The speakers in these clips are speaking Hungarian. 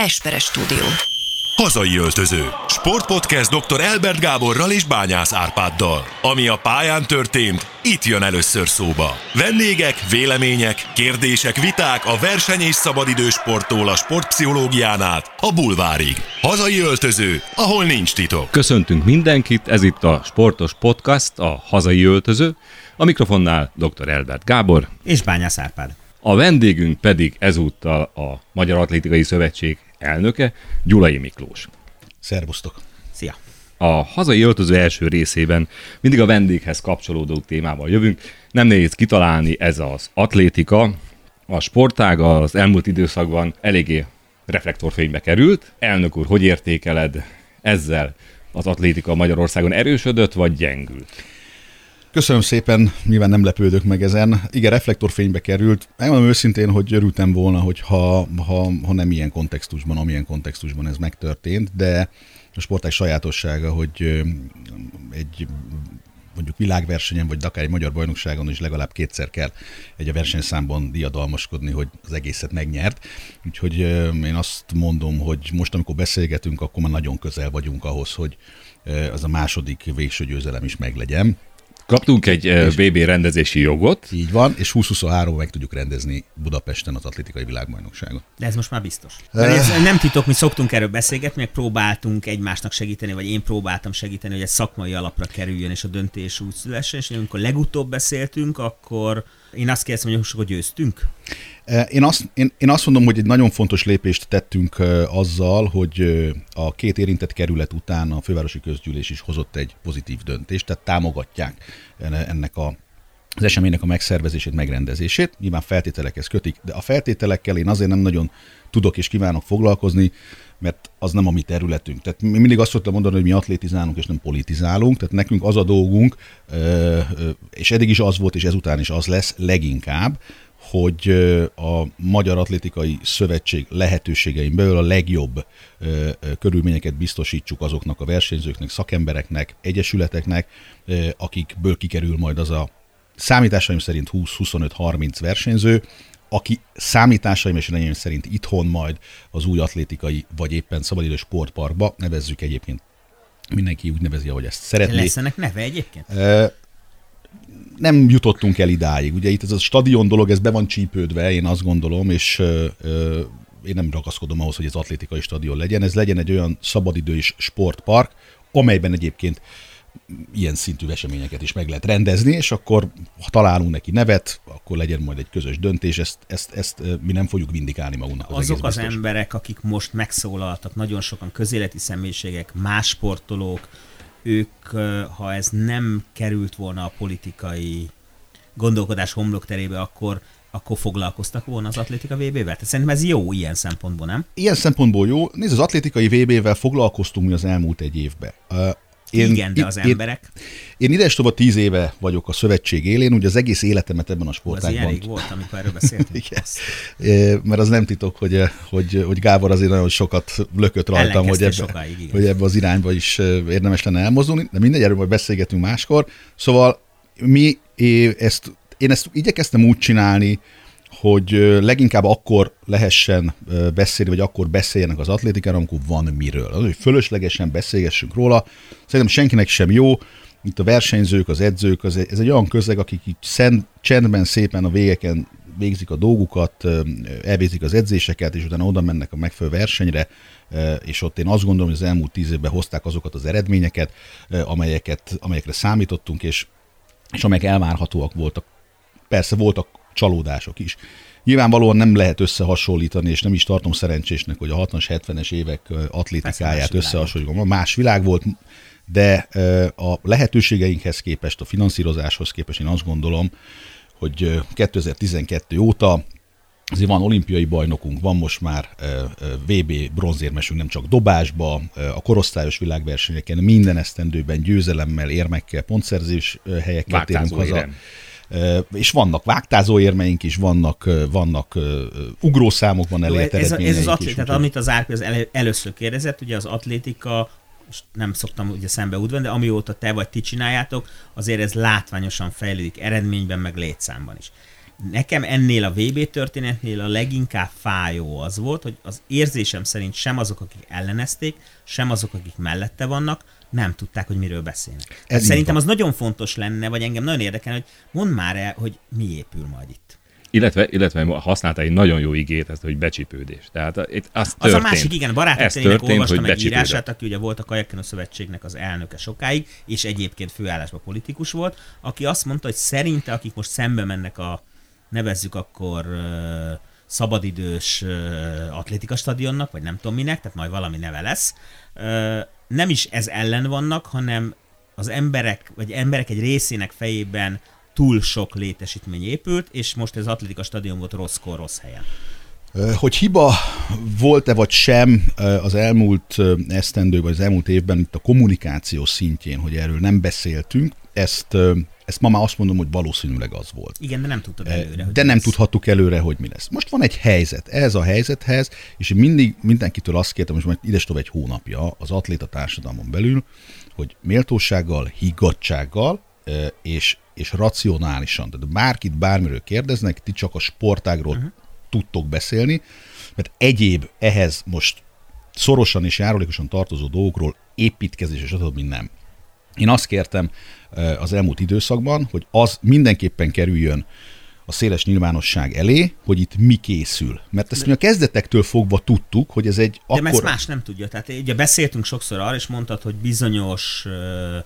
Esperes stúdió. Hazai öltöző. Sportpodcast dr. Elbert Gáborral és Bányász Árpáddal. Ami a pályán történt, itt jön először szóba. Vendégek, vélemények, kérdések, viták a verseny és szabadidős sporttól a sportpszichológián át a bulvárig. Hazai öltöző, ahol nincs titok. Köszöntünk mindenkit, ez itt a Sportos Podcast, a Hazai Öltöző. A mikrofonnál dr. Elbert Gábor. És Bányász Árpád. A vendégünk pedig ezúttal a Magyar Atlétikai Szövetség elnöke, Gyulai Miklós. Szervusztok! Szia! A hazai öltöző első részében mindig a vendéghez kapcsolódó témával jövünk. Nem nehéz kitalálni, ez az atlétika. A sportág az elmúlt időszakban eléggé reflektorfénybe került. Elnök úr, hogy értékeled ezzel az atlétika Magyarországon erősödött vagy gyengült? Köszönöm szépen, nyilván nem lepődök meg ezen. Igen, reflektorfénybe került. Megmondom őszintén, hogy örültem volna, hogy ha, ha, ha nem ilyen kontextusban, amilyen kontextusban ez megtörtént, de a sportág sajátossága, hogy egy mondjuk világversenyen, vagy akár egy magyar bajnokságon is legalább kétszer kell egy a versenyszámban diadalmaskodni, hogy az egészet megnyert. Úgyhogy én azt mondom, hogy most, amikor beszélgetünk, akkor már nagyon közel vagyunk ahhoz, hogy az a második végső győzelem is meglegyen. Kaptunk egy BB rendezési jogot. Így van, és 2023 meg tudjuk rendezni Budapesten az atlétikai világbajnokságot. De ez most már biztos. ez nem titok, mi szoktunk erről beszélgetni, meg próbáltunk egymásnak segíteni, vagy én próbáltam segíteni, hogy egy szakmai alapra kerüljön, és a döntés úgy szülessen, és amikor legutóbb beszéltünk, akkor én azt kérdezem, hogy hogy győztünk? Én azt, én, én azt mondom, hogy egy nagyon fontos lépést tettünk azzal, hogy a két érintett kerület után a fővárosi közgyűlés is hozott egy pozitív döntést, tehát támogatják ennek a az eseménynek a megszervezését, megrendezését. Nyilván feltételekhez kötik, de a feltételekkel én azért nem nagyon tudok és kívánok foglalkozni, mert az nem a mi területünk. Tehát mi mindig azt szoktam mondani, hogy mi atlétizálunk és nem politizálunk, tehát nekünk az a dolgunk, és eddig is az volt, és ezután is az lesz leginkább, hogy a Magyar Atlétikai Szövetség lehetőségein belül a legjobb körülményeket biztosítsuk azoknak a versenyzőknek, szakembereknek, egyesületeknek, akikből kikerül majd az a számításaim szerint 20-25-30 versenyző, aki számításaim és enyém szerint itthon majd az új atlétikai, vagy éppen szabadidő sportparkba, nevezzük egyébként mindenki úgy nevezi, ahogy ezt szeretné. Lesz ennek neve egyébként? nem jutottunk el idáig. Ugye itt ez a stadion dolog, ez be van csípődve, én azt gondolom, és én nem ragaszkodom ahhoz, hogy ez atlétikai stadion legyen. Ez legyen egy olyan szabadidő és sportpark, amelyben egyébként ilyen szintű eseményeket is meg lehet rendezni, és akkor ha találunk neki nevet, akkor legyen majd egy közös döntés, ezt, ezt, ezt mi nem fogjuk vindikálni magunknak. Az Azok az emberek, akik most megszólaltak, nagyon sokan közéleti személyiségek, más sportolók, ők, ha ez nem került volna a politikai gondolkodás homlokterébe, akkor akkor foglalkoztak volna az atlétika VB-vel? Szerintem ez jó ilyen szempontból, nem? Ilyen szempontból jó. Nézd, az atlétikai VB-vel foglalkoztunk mi az elmúlt egy évben. Én, Igen, de az én, emberek. Én, én ides tovább tíz éve vagyok a szövetség élén, ugye az egész életemet ebben a sportágban. Az elég volt, amikor erről beszéltünk. Igen. Mert az nem titok, hogy, hogy, hogy Gábor azért nagyon sokat lökött rajtam, hogy, ebbe, sokáig, hogy ebbe az irányba is érdemes lenne elmozdulni, de mindegy, erről majd beszélgetünk máskor. Szóval mi ezt, én ezt igyekeztem úgy csinálni, hogy leginkább akkor lehessen beszélni, vagy akkor beszéljenek az atlétikára, amikor van miről. Az, hogy fölöslegesen beszélgessünk róla, szerintem senkinek sem jó. Itt a versenyzők, az edzők, az, ez egy olyan közeg, akik itt szent, csendben szépen a végeken végzik a dolgukat, elvégzik az edzéseket, és utána oda mennek a megfelelő versenyre, és ott én azt gondolom, hogy az elmúlt tíz évben hozták azokat az eredményeket, amelyeket, amelyekre számítottunk, és, és amelyek elvárhatóak voltak. Persze voltak csalódások is. Nyilvánvalóan nem lehet összehasonlítani, és nem is tartom szerencsésnek, hogy a 60-as, 70-es évek atlétikáját összehasonlítom. Más világ volt, de a lehetőségeinkhez képest, a finanszírozáshoz képest én azt gondolom, hogy 2012 óta azért van olimpiai bajnokunk, van most már VB bronzérmesünk nem csak dobásba, a korosztályos világversenyeken, minden esztendőben győzelemmel, érmekkel, pontszerzés helyekkel térünk haza. Érem és vannak vágtázó érmeink is, vannak, vannak ugrószámokban elért ez, ez az atlétika, amit az Árpi az el, először kérdezett, ugye az atlétika most nem szoktam ugye szembe udvarni, de amióta te vagy ti csináljátok, azért ez látványosan fejlődik eredményben, meg létszámban is. Nekem ennél a VB történetnél a leginkább fájó az volt, hogy az érzésem szerint sem azok, akik ellenezték, sem azok, akik mellette vannak, nem tudták, hogy miről beszélnek. Ez Szerintem az nagyon fontos lenne, vagy engem nagyon érdekel, hogy mondd már el, hogy mi épül majd itt. Illetve, illetve használta egy nagyon jó igét, ezt, hogy becsípődés. Tehát itt az, történt. az a másik, igen, barátok olvastam egy írását, aki ugye volt a Kajakkenu Szövetségnek az elnöke sokáig, és egyébként főállásban politikus volt, aki azt mondta, hogy szerinte, akik most szembe mennek a, nevezzük akkor uh, szabadidős uh, atlétika stadionnak, vagy nem tudom minek, tehát majd valami neve lesz, uh, nem is ez ellen vannak, hanem az emberek, vagy emberek egy részének fejében túl sok létesítmény épült, és most ez atlétika stadion volt rosszkor, rossz helyen. Hogy hiba volt-e vagy sem az elmúlt esztendő, vagy az elmúlt évben itt a kommunikáció szintjén, hogy erről nem beszéltünk, ezt, ezt ma már azt mondom, hogy valószínűleg az volt. Igen, de nem tudtad előre. De nem lesz. tudhattuk előre, hogy mi lesz. Most van egy helyzet, ez a helyzethez, és én mindig mindenkitől azt kértem, most már ides egy hónapja az atléta társadalmon belül, hogy méltósággal, higgadsággal és és racionálisan. Tehát bárkit bármiről kérdeznek, ti csak a sportágról uh-huh. tudtok beszélni, mert egyéb ehhez most szorosan és járulékosan tartozó dolgokról építkezés és mint nem. Én azt kértem az elmúlt időszakban, hogy az mindenképpen kerüljön a széles nyilvánosság elé, hogy itt mi készül. Mert ezt mi a kezdetektől fogva tudtuk, hogy ez egy De akkor... ezt más nem tudja. Tehát ugye beszéltünk sokszor arra, és mondtad, hogy bizonyos uh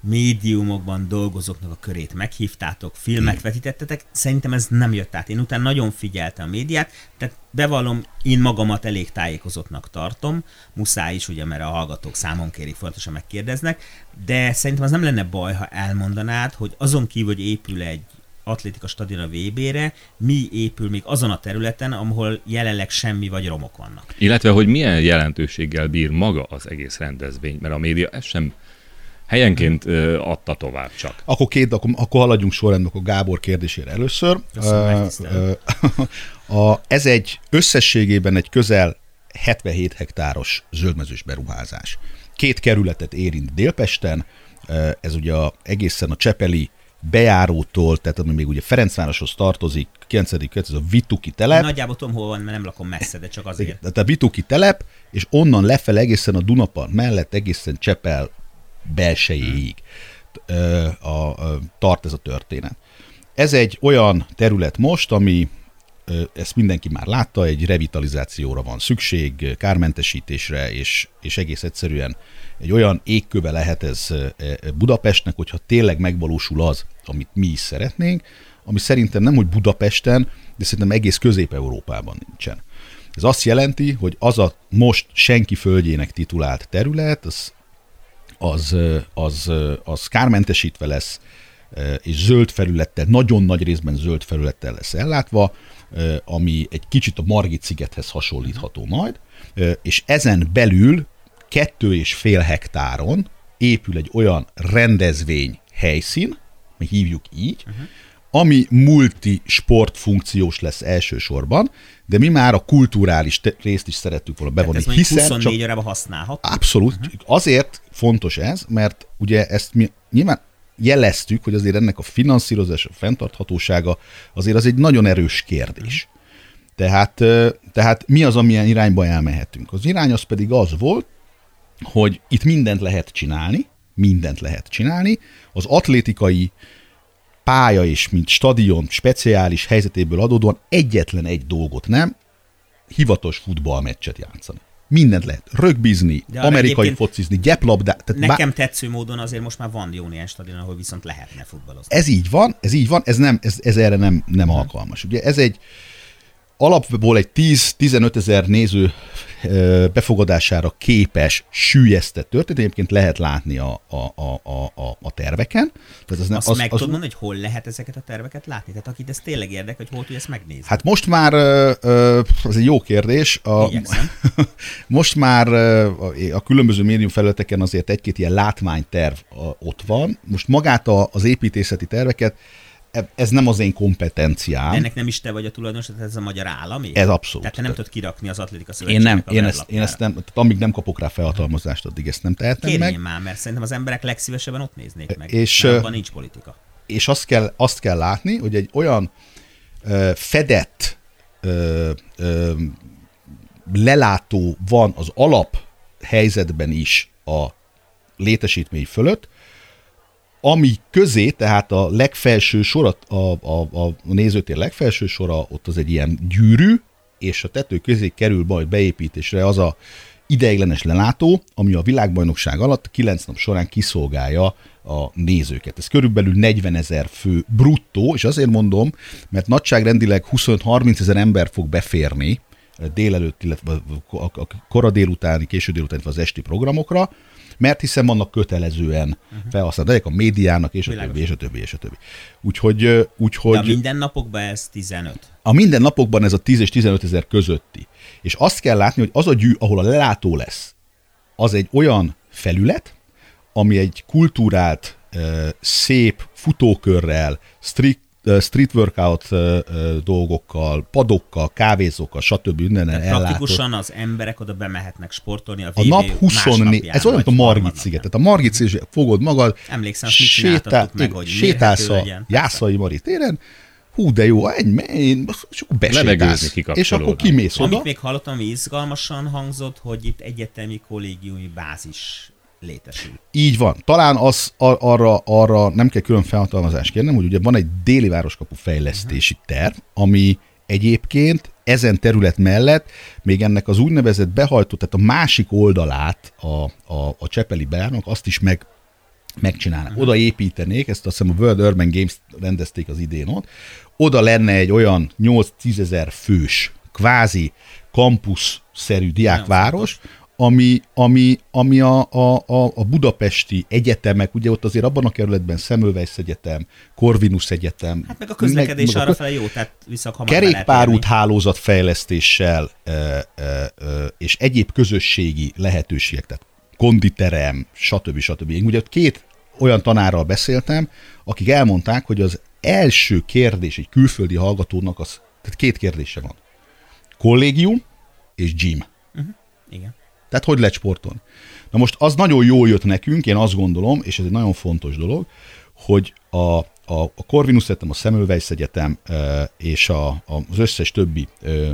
médiumokban dolgozóknak a körét meghívtátok, filmet hmm. vetítettetek, szerintem ez nem jött át. Én utána nagyon figyeltem a médiát, tehát bevallom, én magamat elég tájékozottnak tartom, muszáj is, ugye, mert a hallgatók számon kérik, fontosan megkérdeznek, de szerintem az nem lenne baj, ha elmondanád, hogy azon kívül, hogy épül egy atlétika stadion a VB-re, mi épül még azon a területen, ahol jelenleg semmi vagy romok vannak. Illetve, hogy milyen jelentőséggel bír maga az egész rendezvény, mert a média ezt sem helyenként adta tovább csak. Akkor két, akkor, akkor haladjunk sorrendben a Gábor kérdésére először. Köszönöm, uh, a, ez egy összességében egy közel 77 hektáros zöldmezős beruházás. Két kerületet érint Délpesten, ez ugye a, egészen a Csepeli bejárótól, tehát ami még ugye Ferencvároshoz tartozik, 9. ez a Vituki telep. Nagyjából tudom, hol van, mert nem lakom messze, de csak azért. Tehát a Vituki telep, és onnan lefelé egészen a Dunapart mellett egészen Csepel belsejéig a, a, tart ez a történet. Ez egy olyan terület most, ami ezt mindenki már látta, egy revitalizációra van szükség, kármentesítésre, és, és egész egyszerűen egy olyan égköve lehet ez Budapestnek, hogyha tényleg megvalósul az, amit mi is szeretnénk, ami szerintem nem, hogy Budapesten, de szerintem egész Közép-Európában nincsen. Ez azt jelenti, hogy az a most senki földjének titulált terület, az az, az, az kármentesítve lesz, és zöld felülettel, nagyon nagy részben zöld felülettel lesz ellátva, ami egy kicsit a Margit szigethez hasonlítható majd, és ezen belül kettő és fél hektáron épül egy olyan rendezvény helyszín, mi hívjuk így, uh-huh ami multi sportfunkciós lesz elsősorban, de mi már a kulturális részt is szerettük volna bevonni. Tehát ez hiszen 24 csak... órában használható? Abszolút. Uh-huh. Azért fontos ez, mert ugye ezt mi nyilván jeleztük, hogy azért ennek a finanszírozás, a fenntarthatósága azért az egy nagyon erős kérdés. Uh-huh. Tehát, tehát mi az, amilyen irányba elmehetünk? Az irány az pedig az volt, hogy itt mindent lehet csinálni, mindent lehet csinálni. Az atlétikai pálya és mint stadion speciális helyzetéből adódóan egyetlen egy dolgot nem, hivatos futballmeccset játszani. Mindent lehet. Rögbizni, De amerikai focizni, gyeplabdá. Tehát nekem bá... tetsző módon azért most már van jó néhány stadion, ahol viszont lehetne futballozni. Ez így van, ez így van, ez, nem, ez, ez erre nem, nem alkalmas. Ugye ez egy alapból egy 10-15 ezer néző befogadására képes, sűjesztett történet, egyébként lehet látni a, a, a, a, a terveken. Tehát az Azt az, meg az, tudod hogy hol lehet ezeket a terveket látni? Tehát akit ez tényleg érdek, hogy hol tudja ezt megnézni? Hát most már, ez egy jó kérdés, a, most már a különböző médium felületeken azért egy-két ilyen látványterv ott van. Most magát az építészeti terveket ez nem az én kompetenciám. Ennek nem is te vagy a tulajdonos, tehát ez a magyar állami? Ez abszolút. Tehát te nem tudod kirakni az atlétika Én nem, én ezt, én ezt nem, tehát amíg nem kapok rá felhatalmazást, addig ezt nem tehetem Kérjén meg. már, mert szerintem az emberek legszívesebben ott néznék meg. És, mert nincs politika. És azt kell, azt kell látni, hogy egy olyan fedett lelátó van az alap helyzetben is a létesítmény fölött, ami közé, tehát a legfelső sor, a, a, a, nézőtér legfelső sora, ott az egy ilyen gyűrű, és a tető közé kerül majd beépítésre az a ideiglenes lelátó, ami a világbajnokság alatt 9 nap során kiszolgálja a nézőket. Ez körülbelül 40 ezer fő bruttó, és azért mondom, mert nagyságrendileg 25-30 ezer ember fog beférni délelőtt, illetve a kora délutáni, késő délutáni, az esti programokra, mert hiszen vannak kötelezően uh-huh. felhasználók, a médiának, és a többi, és a többi, és a többi. Úgyhogy, úgyhogy... De a mindennapokban ez 15? A mindennapokban ez a 10 és 15 ezer közötti. És azt kell látni, hogy az a gyű, ahol a lelátó lesz, az egy olyan felület, ami egy kultúrált, szép futókörrel, strikt street workout dolgokkal, padokkal, kávézókkal, stb. mindenen ellátott. Praktikusan az emberek oda bemehetnek sportolni a, a nap 24, ez olyan, mint a Margit sziget. Tehát a Margit sziget, fogod magad, Emlékszem, azt sétál, meg, hogy sétálsz a Jászai Mari téren, hú, de jó, ennyi, én, és akkor besétálsz, és akkor kimész oda. Amit még hallottam, ami izgalmasan hangzott, hogy itt egyetemi kollégiumi bázis létesül. Így van. Talán az arra, arra nem kell külön felhatalmazást kérnem, hogy ugye van egy déli városkapu fejlesztési terv, ami egyébként ezen terület mellett még ennek az úgynevezett behajtó, tehát a másik oldalát a, a, a Csepeli bárnak azt is meg megcsinálnak. Oda építenék, ezt azt hiszem a World Urban Games rendezték az idén ott, oda lenne egy olyan 8-10 ezer fős, kvázi kampusz-szerű diákváros, ami, ami, ami a, a, a, a budapesti egyetemek, ugye ott azért abban a kerületben Szemölvejsz Egyetem, Corvinus Egyetem. Hát meg a közlekedés meg, arra fel jó, tehát vissza Kerékpárút hálózat fejlesztéssel e, e, e, és egyéb közösségi lehetőségek, tehát konditerem, stb. stb. Én ugye két olyan tanárral beszéltem, akik elmondták, hogy az első kérdés egy külföldi hallgatónak az, tehát két kérdése van. Kollégium és gym. Uh-huh. Igen. Tehát hogy lehet sportolni? Na most az nagyon jól jött nekünk, én azt gondolom, és ez egy nagyon fontos dolog, hogy a, a, a Corvinus Egyetem, a Semmelweis Egyetem és a, a, az összes többi ö,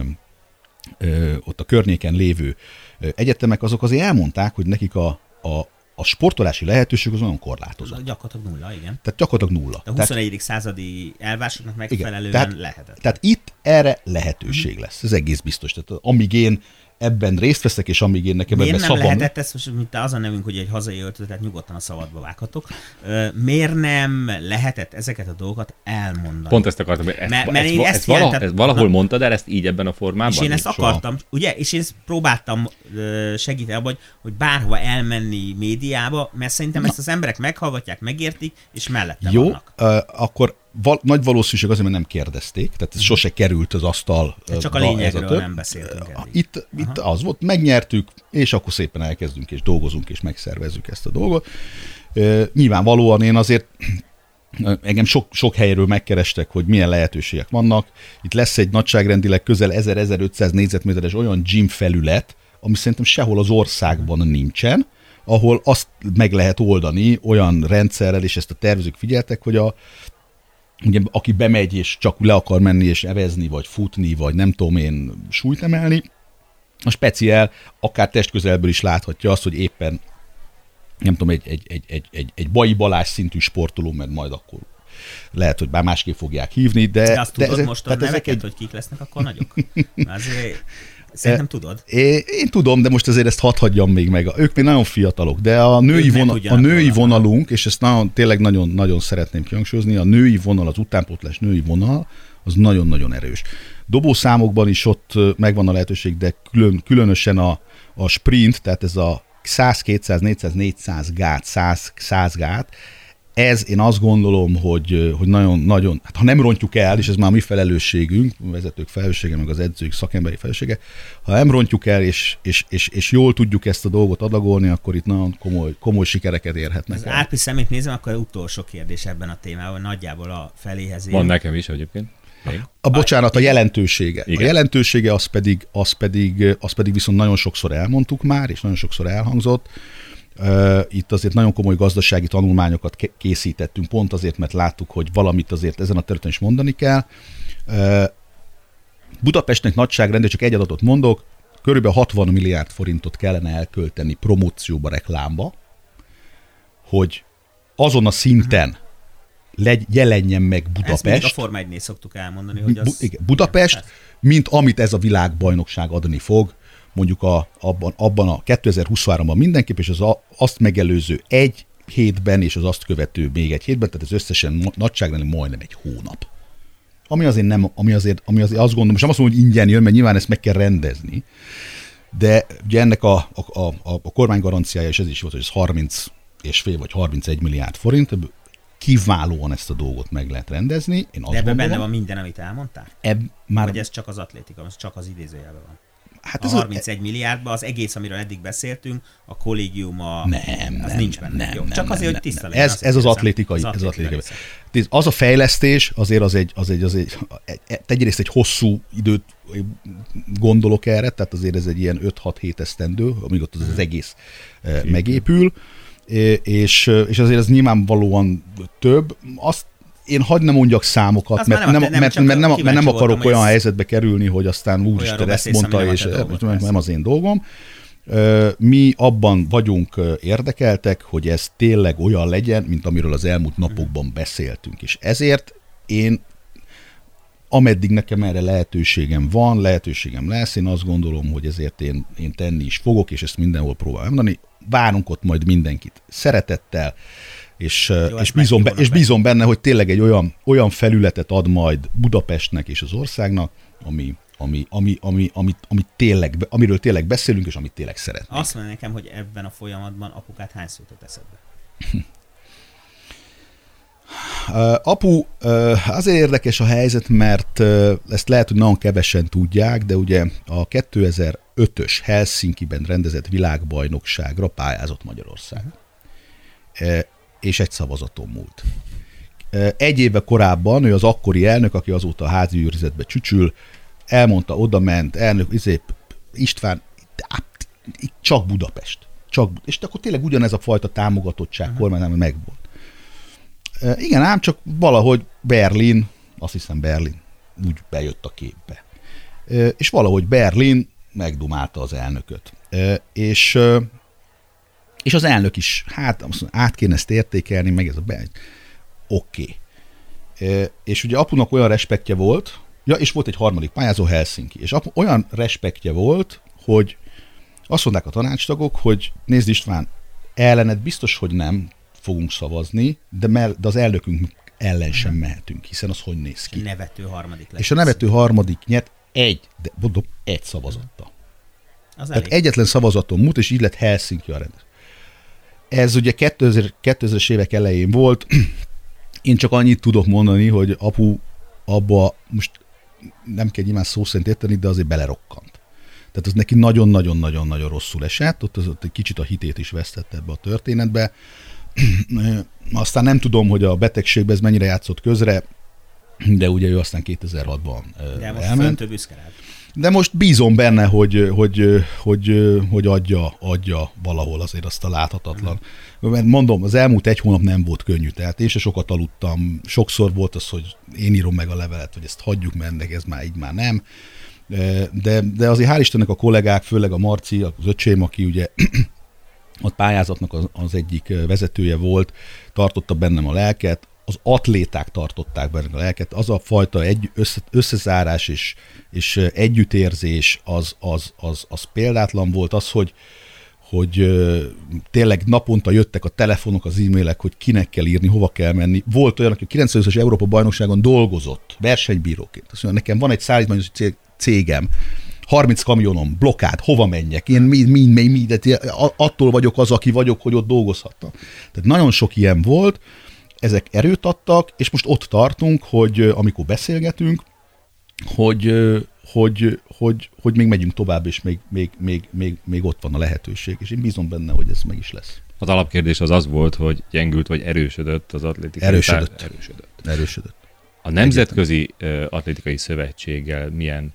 ö, ott a környéken lévő egyetemek, azok azért elmondták, hogy nekik a, a, a sportolási lehetőség az nagyon korlátozott. Gyakorlatilag nulla, igen. Tehát gyakorlatilag nulla. A 21. Tehát, századi elvásoknak megfelelően igen, tehát, lehetett. Tehát itt erre lehetőség lesz, ez egész biztos. Tehát amíg én ebben részt veszek, és amíg én nekem Miért ebben nem szabam... lehetett ez, most mint az a nevünk, hogy egy hazai öltöző, tehát nyugodtan a szabadba vághatok. Miért nem lehetett ezeket a dolgokat elmondani? Pont ezt akartam. Ezt, mert, mert ezt, én ezt, ezt, valaha, ezt valahol na, mondtad el ezt így ebben a formában? És én ezt soha. akartam, ugye? És én ezt próbáltam segíteni abban, hogy, hogy bárhova elmenni médiába, mert szerintem na. ezt az emberek meghallgatják, megértik, és mellette Jó, vannak. Uh, akkor val- nagy valószínűség azért, mert nem kérdezték, tehát ez sose került az asztal. De csak a lényegről a nem beszéltünk eddig. Itt, itt az volt, megnyertük, és akkor szépen elkezdünk, és dolgozunk, és megszervezzük ezt a dolgot. Nyilvánvalóan én azért engem sok, sok helyről megkerestek, hogy milyen lehetőségek vannak. Itt lesz egy nagyságrendileg közel 1000-1500 négyzetméteres olyan gym felület, ami szerintem sehol az országban nincsen, ahol azt meg lehet oldani olyan rendszerrel, és ezt a tervezők figyeltek, hogy a ugye, aki bemegy és csak le akar menni és evezni, vagy futni, vagy nem tudom én súlyt emelni, a speciál akár testközelből is láthatja azt, hogy éppen nem tudom, egy, egy, egy, egy, egy, egy Bai Balázs szintű sportoló, mert majd akkor lehet, hogy bár másképp fogják hívni, de... De azt tudod ezek, most a neveket, egy... hogy kik lesznek akkor nagyok? Azért Szerintem tudod. Én, én tudom, de most azért ezt hadd hagyjam még meg. Ők még nagyon fiatalok, de a női, vonal, a női vonalunk, és ezt nagyon, tényleg nagyon, nagyon szeretném kihangsúlyozni, a női vonal, az utánpótlás női vonal, az nagyon-nagyon erős. Dobószámokban is ott megvan a lehetőség, de külön, különösen a, a sprint, tehát ez a 100, 200, 400, 400 gát, 100, 100 gát, ez én azt gondolom, hogy, hogy nagyon, nagyon, hát ha nem rontjuk el, és ez már a mi felelősségünk, a vezetők felelőssége, meg az edzők szakemberi felelőssége, ha nem rontjuk el, és, és, és, és jól tudjuk ezt a dolgot adagolni, akkor itt nagyon komoly, komoly sikereket érhetnek. Az Árpi szemét nézem, akkor utolsó kérdés ebben a témában, nagyjából a feléhez. Van nekem is egyébként. A bocsánat, a jelentősége. Igen. A jelentősége az pedig, az, pedig, az pedig viszont nagyon sokszor elmondtuk már, és nagyon sokszor elhangzott, itt azért nagyon komoly gazdasági tanulmányokat készítettünk, pont azért, mert láttuk, hogy valamit azért ezen a területen is mondani kell. Budapestnek nagyságrendű, csak egy adatot mondok, körülbelül 60 milliárd forintot kellene elkölteni promócióba, reklámba, hogy azon a szinten legy, jelenjen meg Budapest. Ezt a Forma 1 szoktuk elmondani, hogy az... Bu- igen, Budapest, igen, mint amit ez a világbajnokság adni fog, mondjuk a, abban, abban a 2023-ban mindenképp, és az a, azt megelőző egy hétben, és az azt követő még egy hétben, tehát ez összesen nagyságrendben majdnem egy hónap. Ami azért, nem, ami azért, ami azért azt gondolom, és nem azt mondom, hogy ingyen jön, mert nyilván ezt meg kell rendezni, de ugye ennek a, a, a, a kormány garanciája, és ez is volt, hogy ez 30 és fél vagy 31 milliárd forint, kiválóan ezt a dolgot meg lehet rendezni. Én azt De ebben benne van minden, amit elmondtál? Ebb, már... Vagy ez csak az atlétika, ez csak az idézőjelben van? Hát a 31 a... milliárdban az egész, amiről eddig beszéltünk, a kollégium, a... Nem, az nem, nincs benne. Nem, Jó, nem, csak nem, azért, nem, hogy tiszta legyen. Ez, ez az atlétikai. Az, ez az, atlétikai. az a fejlesztés azért az egy, az egy, az egy, egyrészt egy hosszú időt gondolok erre, tehát azért ez egy ilyen 5-6-7 esztendő, amíg ott az, az egész eh, megépül, és, és azért ez nyilvánvalóan több. Azt én hagyd ne mondjak számokat, mert nem, nem, nem, mert, mert, nem, mert nem akarok olyan helyzetbe kerülni, hogy aztán úristen ezt mondta, és nem, nem az én dolgom. Mi abban vagyunk érdekeltek, hogy ez tényleg olyan legyen, mint amiről az elmúlt napokban beszéltünk. És ezért én ameddig nekem erre lehetőségem van, lehetőségem lesz, én azt gondolom, hogy ezért én, én tenni is fogok, és ezt mindenhol próbálom mondani. Várunk ott majd mindenkit szeretettel, és, Jó, és, bízom, be, és bízom benne, hogy tényleg egy olyan, olyan felületet ad majd Budapestnek és az országnak, ami, ami, ami, ami, ami, ami tényleg, amiről tényleg beszélünk, és amit tényleg szeretnénk. Azt mondja nekem, hogy ebben a folyamatban apukát hány szót eszedbe? Uh, apu, uh, azért érdekes a helyzet, mert uh, ezt lehet, hogy nagyon kevesen tudják, de ugye a 2005-ös Helsinki-ben rendezett világbajnokságra pályázott Magyarország. Uh, és egy szavazaton múlt. Egy éve korábban ő az akkori elnök, aki azóta a házi őrizetbe csücsül, elmondta, oda ment, elnök, izé, István, csak Budapest. Csak, és akkor tényleg ugyanez a fajta támogatottság uh-huh. kormánynál megvolt. Igen, ám csak valahogy Berlin, azt hiszem Berlin, úgy bejött a képbe. És valahogy Berlin megdumálta az elnököt. És és az elnök is, hát át kéne ezt értékelni, meg ez a be... Oké. Okay. És ugye apunak olyan respektje volt, ja, és volt egy harmadik pályázó Helsinki, és apu, olyan respektje volt, hogy azt mondták a tanácstagok, hogy nézd István, ellened biztos, hogy nem fogunk szavazni, de, mell- de az elnökünk ellen sem mehetünk, hiszen az hogy néz ki. A nevető harmadik lesz. És a nevető harmadik nyert egy, de mondom, egy szavazatta. Az Tehát elég. egyetlen szavazaton múlt, és így lett Helsinki a rendes. Ez ugye 2000, 2000-es évek elején volt, én csak annyit tudok mondani, hogy apu abba most nem kell nyilván szó szerint érteni, de azért belerokkant. Tehát az neki nagyon-nagyon-nagyon-nagyon rosszul esett, ott, az, ott egy kicsit a hitét is vesztette ebbe a történetbe. aztán nem tudom, hogy a betegségben ez mennyire játszott közre, de ugye ő aztán 2006-ban de most elment. büszke de most bízom benne, hogy, hogy, hogy, hogy adja, adja valahol azért azt a láthatatlan. Mert mondom, az elmúlt egy hónap nem volt könnyű, tehát én se sokat aludtam. Sokszor volt az, hogy én írom meg a levelet, hogy ezt hagyjuk, mert ez már így már nem. De, de azért hál' Istennek a kollégák, főleg a Marci, az öcsém, aki ugye ott pályázatnak az, az egyik vezetője volt, tartotta bennem a lelket, az atléták tartották benne a lelket, az a fajta egy, össze, összezárás és, és együttérzés az, az, az, az példátlan volt, az, hogy, hogy tényleg naponta jöttek a telefonok, az e-mailek, hogy kinek kell írni, hova kell menni. Volt olyan, aki a 95-ös Európa bajnokságon dolgozott, versenybíróként. Azt mondja, nekem van egy szállítmányos cégem, 30 kamionom, blokkád, hova menjek, én mi, mi, mi, mi, de attól vagyok az, aki vagyok, hogy ott dolgozhattam. Tehát nagyon sok ilyen volt, ezek erőt adtak, és most ott tartunk, hogy amikor beszélgetünk, hogy, hogy, hogy, hogy még megyünk tovább, és még, még, még, még, még ott van a lehetőség, és én bízom benne, hogy ez meg is lesz. Az alapkérdés az az volt, hogy gyengült vagy erősödött az atlétikai Erősödött. Erősödött. erősödött. A Nemzetközi Egyetem. Atlétikai Szövetséggel milyen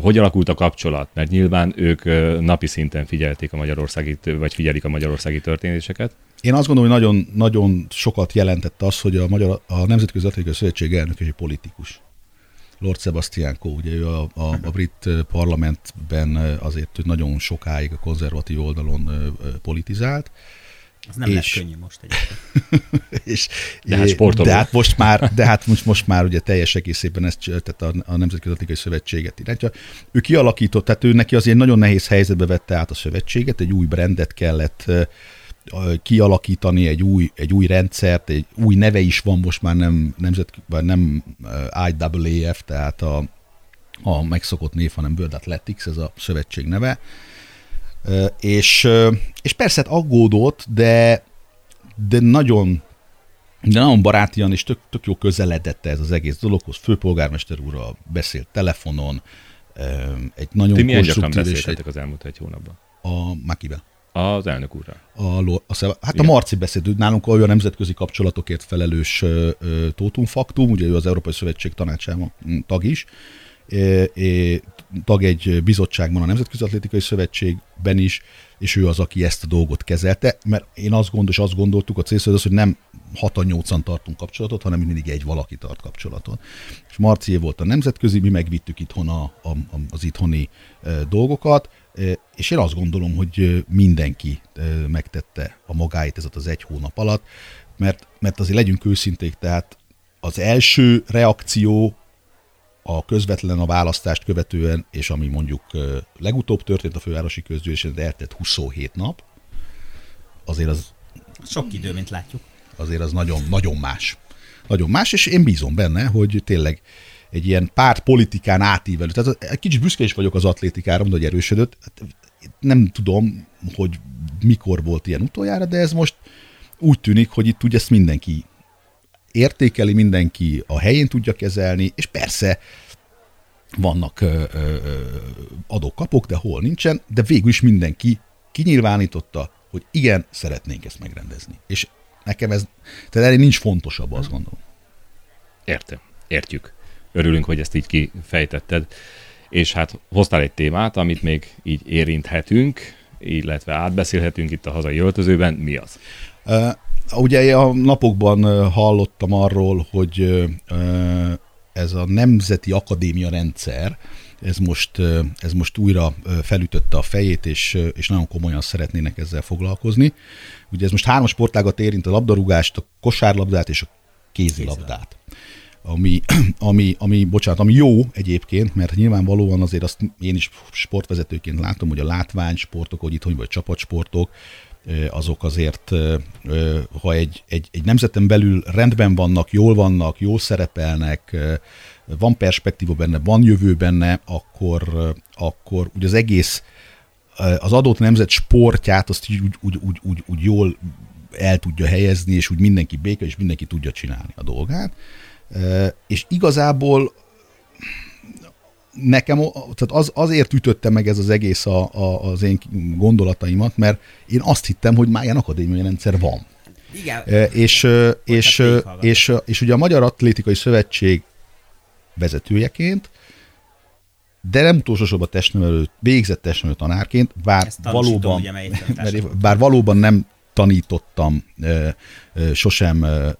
hogy alakult a kapcsolat? Mert nyilván ők napi szinten figyelték a magyarországi, vagy figyelik a magyarországi történéseket. Én azt gondolom, hogy nagyon, nagyon sokat jelentett az, hogy a, Magyar, a Nemzetközi Atlétikai Szövetség elnök egy politikus. Lord Sebastian Coe, ugye ő a, a, a brit parlamentben azért nagyon sokáig a konzervatív oldalon politizált, ez nem és, lesz könnyű most egyébként. és, de hát sportoló. De hát most már, de hát most, most már ugye teljes egészében ezt, tehát a, a Nemzetközi Atlétikai Szövetséget irányítja. Ő kialakított, tehát ő neki azért nagyon nehéz helyzetbe vette át a szövetséget, egy új brendet kellett kialakítani, egy új, egy új rendszert, egy új neve is van most már nem, nemzet, nem IAAF, tehát a, a megszokott név, hanem World Athletics, ez a szövetség neve és, és persze hát aggódott, de, de nagyon de nagyon barátian és tök, tök jó közeledett ez az egész dologhoz. Főpolgármester úrral beszélt telefonon, egy nagyon Ti milyen gyakran beszéltetek egy, az elmúlt egy hónapban? A Makivel. Az elnök úrral. A, a, hát Igen. a Marci beszélt, nálunk olyan nemzetközi kapcsolatokért felelős Tótum Faktum, ugye ő az Európai Szövetség tanácsában tag is, tag egy bizottságban a Nemzetközi Atlétikai Szövetségben is, és ő az, aki ezt a dolgot kezelte, mert én azt gondol, és azt gondoltuk a célszó, az, hogy nem 6-8-an tartunk kapcsolatot, hanem mindig egy valaki tart kapcsolatot. És Marcié volt a nemzetközi, mi megvittük itthon a, a, az itthoni e, dolgokat, és én azt gondolom, hogy mindenki megtette a magáit ez az egy hónap alatt, mert, mert azért legyünk őszinték, tehát az első reakció a közvetlen a választást követően, és ami mondjuk legutóbb történt a fővárosi közgyűlésen, de eltett 27 nap, azért az... Sok idő, mint látjuk. Azért az nagyon, nagyon más. Nagyon más, és én bízom benne, hogy tényleg egy ilyen párt politikán átívelő. Tehát egy kicsit büszke is vagyok az atlétikára, hogy erősödött. Nem tudom, hogy mikor volt ilyen utoljára, de ez most úgy tűnik, hogy itt ugye ezt mindenki értékeli mindenki, a helyén tudja kezelni, és persze vannak adókapok, de hol nincsen, de végül is mindenki kinyilvánította, hogy igen, szeretnénk ezt megrendezni. És nekem ez, tehát erre nincs fontosabb, azt gondolom. Értem, értjük. Örülünk, hogy ezt így kifejtetted. És hát hoztál egy témát, amit még így érinthetünk, illetve átbeszélhetünk itt a hazai öltözőben. Mi az? Ugye a napokban hallottam arról, hogy ez a Nemzeti Akadémia rendszer, ez most, ez most újra felütötte a fejét, és, és nagyon komolyan szeretnének ezzel foglalkozni. Ugye ez most három sportágat érint, a labdarúgást, a kosárlabdát és a kézilabdát. Ami, ami, ami, bocsánat, ami jó egyébként, mert nyilvánvalóan azért azt én is sportvezetőként látom, hogy a látványsportok, hogy itt hogy vagy csapatsportok, azok azért, ha egy, egy, egy nemzeten belül rendben vannak, jól vannak, jól szerepelnek, van perspektíva benne, van jövő benne, akkor, akkor ugye az egész, az adott nemzet sportját azt úgy, úgy, úgy, úgy, úgy jól el tudja helyezni, és úgy mindenki béke, és mindenki tudja csinálni a dolgát. És igazából nekem tehát az, azért ütötte meg ez az egész a, a, az én gondolataimat, mert én azt hittem, hogy már ilyen akadémiai rendszer van. Igen. És, és, és, és, és ugye a Magyar Atlétikai Szövetség vezetőjeként, de nem utolsó sorban testnevelő, végzett testnevelő tanárként, bár valóban, ugye, bár valóban nem tanítottam e, e, sosem e, e,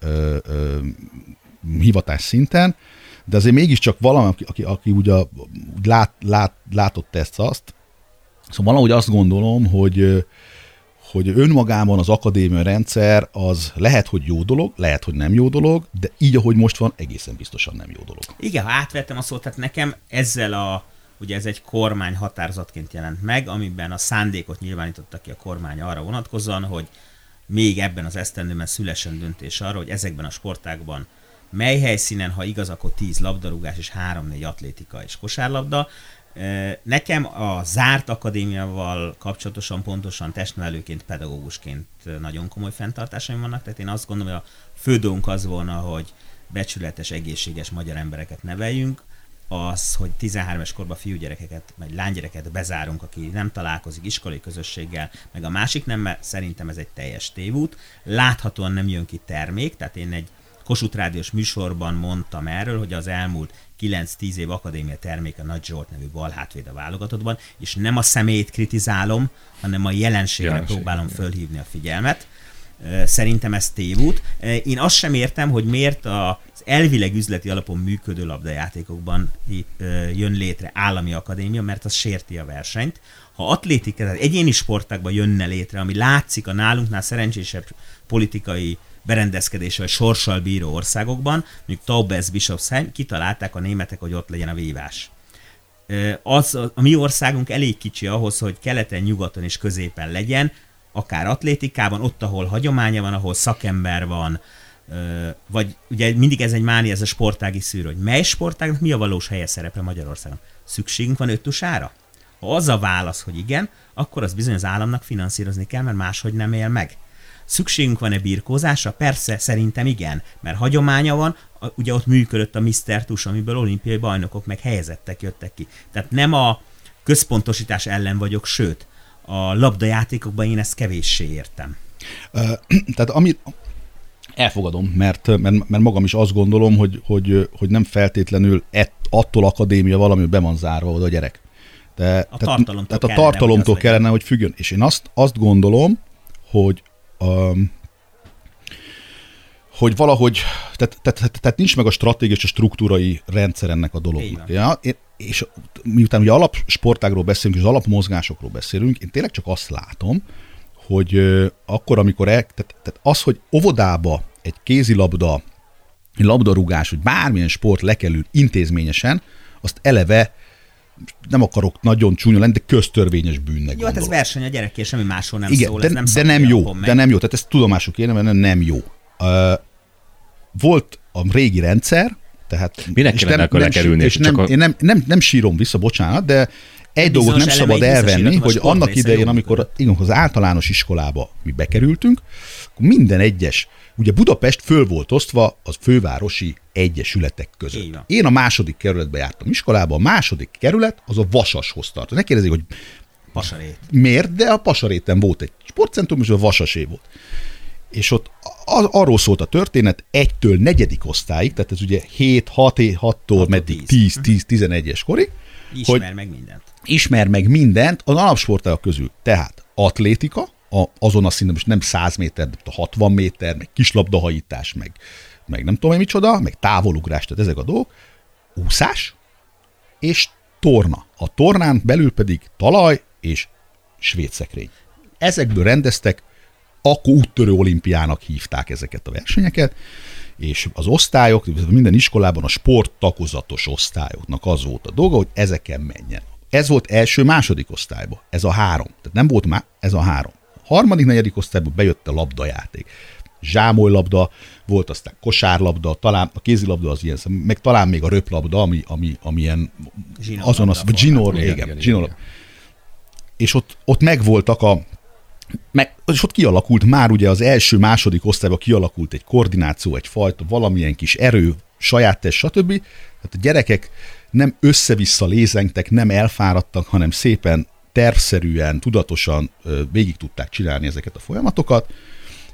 hivatás szinten, de azért mégiscsak valami, aki, aki, aki ugye lát, lát, látott ezt azt, szóval valahogy azt gondolom, hogy hogy önmagában az akadémia rendszer az lehet, hogy jó dolog, lehet, hogy nem jó dolog, de így, ahogy most van, egészen biztosan nem jó dolog. Igen, ha átvettem a szót, tehát nekem ezzel a, ugye ez egy kormány határozatként jelent meg, amiben a szándékot nyilvánította ki a kormány arra vonatkozóan, hogy még ebben az esztendőben szülesen döntés arra, hogy ezekben a sportákban mely helyszínen, ha igaz, akkor 10 labdarúgás és 3-4 atlétika és kosárlabda. Nekem a zárt akadémiával kapcsolatosan pontosan testnevelőként, pedagógusként nagyon komoly fenntartásaim vannak, tehát én azt gondolom, hogy a fő dolgunk az volna, hogy becsületes, egészséges magyar embereket neveljünk, az, hogy 13 es korban fiúgyerekeket, vagy lánygyerekeket bezárunk, aki nem találkozik iskolai közösséggel, meg a másik nem, mert szerintem ez egy teljes tévút. Láthatóan nem jön ki termék, tehát én egy Kossuth Rádiós műsorban mondtam erről, hogy az elmúlt 9-10 év akadémia terméke Nagy Zsolt nevű balhátvéd a válogatottban, és nem a személyt kritizálom, hanem a jelenségre Jelenség, próbálom igen. fölhívni a figyelmet. Szerintem ez tévút. Én azt sem értem, hogy miért az elvileg üzleti alapon működő labdajátékokban jön létre állami akadémia, mert az sérti a versenyt. Ha atlétika, tehát egyéni sportákban jönne létre, ami látszik a nálunknál szerencsésebb politikai berendezkedése vagy sorssal bíró országokban, mondjuk Taubes Bischofsheim, kitalálták a németek, hogy ott legyen a vívás. Az, a mi országunk elég kicsi ahhoz, hogy keleten, nyugaton és középen legyen, akár atlétikában, ott, ahol hagyománya van, ahol szakember van, vagy ugye mindig ez egy mánia, ez a sportági szűrő, hogy mely sportágnak mi a valós helye szerepe Magyarországon? Szükségünk van öttusára? Ha az a válasz, hogy igen, akkor az bizony az államnak finanszírozni kell, mert máshogy nem él meg. Szükségünk van-e birkózásra? Persze, szerintem igen, mert hagyománya van, ugye ott működött a Mr. Tus, amiből olimpiai bajnokok meg helyezettek jöttek ki. Tehát nem a központosítás ellen vagyok, sőt, a labdajátékokban én ezt kevéssé értem. Tehát ami, elfogadom, mert, mert, mert magam is azt gondolom, hogy, hogy, hogy nem feltétlenül ett, attól akadémia valami, be van zárva oda a gyerek. De, a tehát, tartalomtól, tehát a tartalomtól hogy kellene, hogy függjön. És én azt, azt gondolom, hogy um, hogy valahogy, tehát, tehát, tehát, tehát nincs meg a stratégiai és a struktúrai rendszer ennek a dolognak. Ja, és miután ugye alapsportágról beszélünk, és az alapmozgásokról beszélünk, én tényleg csak azt látom, hogy akkor, amikor el, tehát, tehát az, hogy óvodába egy kézilabda, egy labdarúgás, vagy bármilyen sport lekerül intézményesen, azt eleve nem akarok nagyon csúnya lenni, de köztörvényes bűnnek Jó, hát ez verseny a gyereké, semmi máshol nem Igen, szól, de, ez nem de nem jó, de nem jó, tehát ezt tudomásuk kéne, mert nem jó. Uh, volt a régi rendszer, tehát... Minek kellene akkor lekerülni? És nem, a... én nem, nem, nem sírom vissza, bocsánat, de egy dolgot nem szabad elvenni, hogy annak idején, amikor igen, az általános iskolába mi bekerültünk, akkor minden egyes, ugye Budapest föl volt osztva az fővárosi egyesületek között. Én a második kerületbe jártam iskolába, a második kerület az a Vasashoz tart. Ne kérdezik, hogy Pasarét. Miért? De a Pasaréten volt egy sportcentrum, és a Vasasé volt. És ott arról szólt a történet, egytől negyedik osztályig, tehát ez ugye 7, 6, 6-tól meddig 10, 10, 11-es korig. Ismer hogy meg mindent. Ismer meg mindent az alapsportágak közül. Tehát atlétika, a, azon a szinten most nem 100 méter, de 60 méter, meg kislabdahajítás, meg, meg nem tudom, hogy micsoda, meg távolugrás, tehát ezek a dolgok, úszás és torna. A tornán belül pedig talaj és svédszekrény. Ezekből rendeztek, akkor úttörő olimpiának hívták ezeket a versenyeket, és az osztályok, minden iskolában a sporttakozatos osztályoknak az volt a dolga, hogy ezeken menjen. Ez volt első, második osztályban. Ez a három. Tehát nem volt már, ez a három. Harmadik, negyedik osztályban bejött a labdajáték. Zsámolylabda, volt aztán kosárlabda, talán a kézilabda az ilyen, meg talán még a röplabda, ami, ami, ami ilyen azon az, vagy zsinór, igen, igen, igen, igen. És ott, ott megvoltak a, meg, és ott kialakult már ugye az első, második osztályban kialakult egy koordináció, egy fajta, valamilyen kis erő, saját test, stb. Tehát a gyerekek nem össze-vissza lézengtek, nem elfáradtak, hanem szépen tervszerűen, tudatosan végig tudták csinálni ezeket a folyamatokat,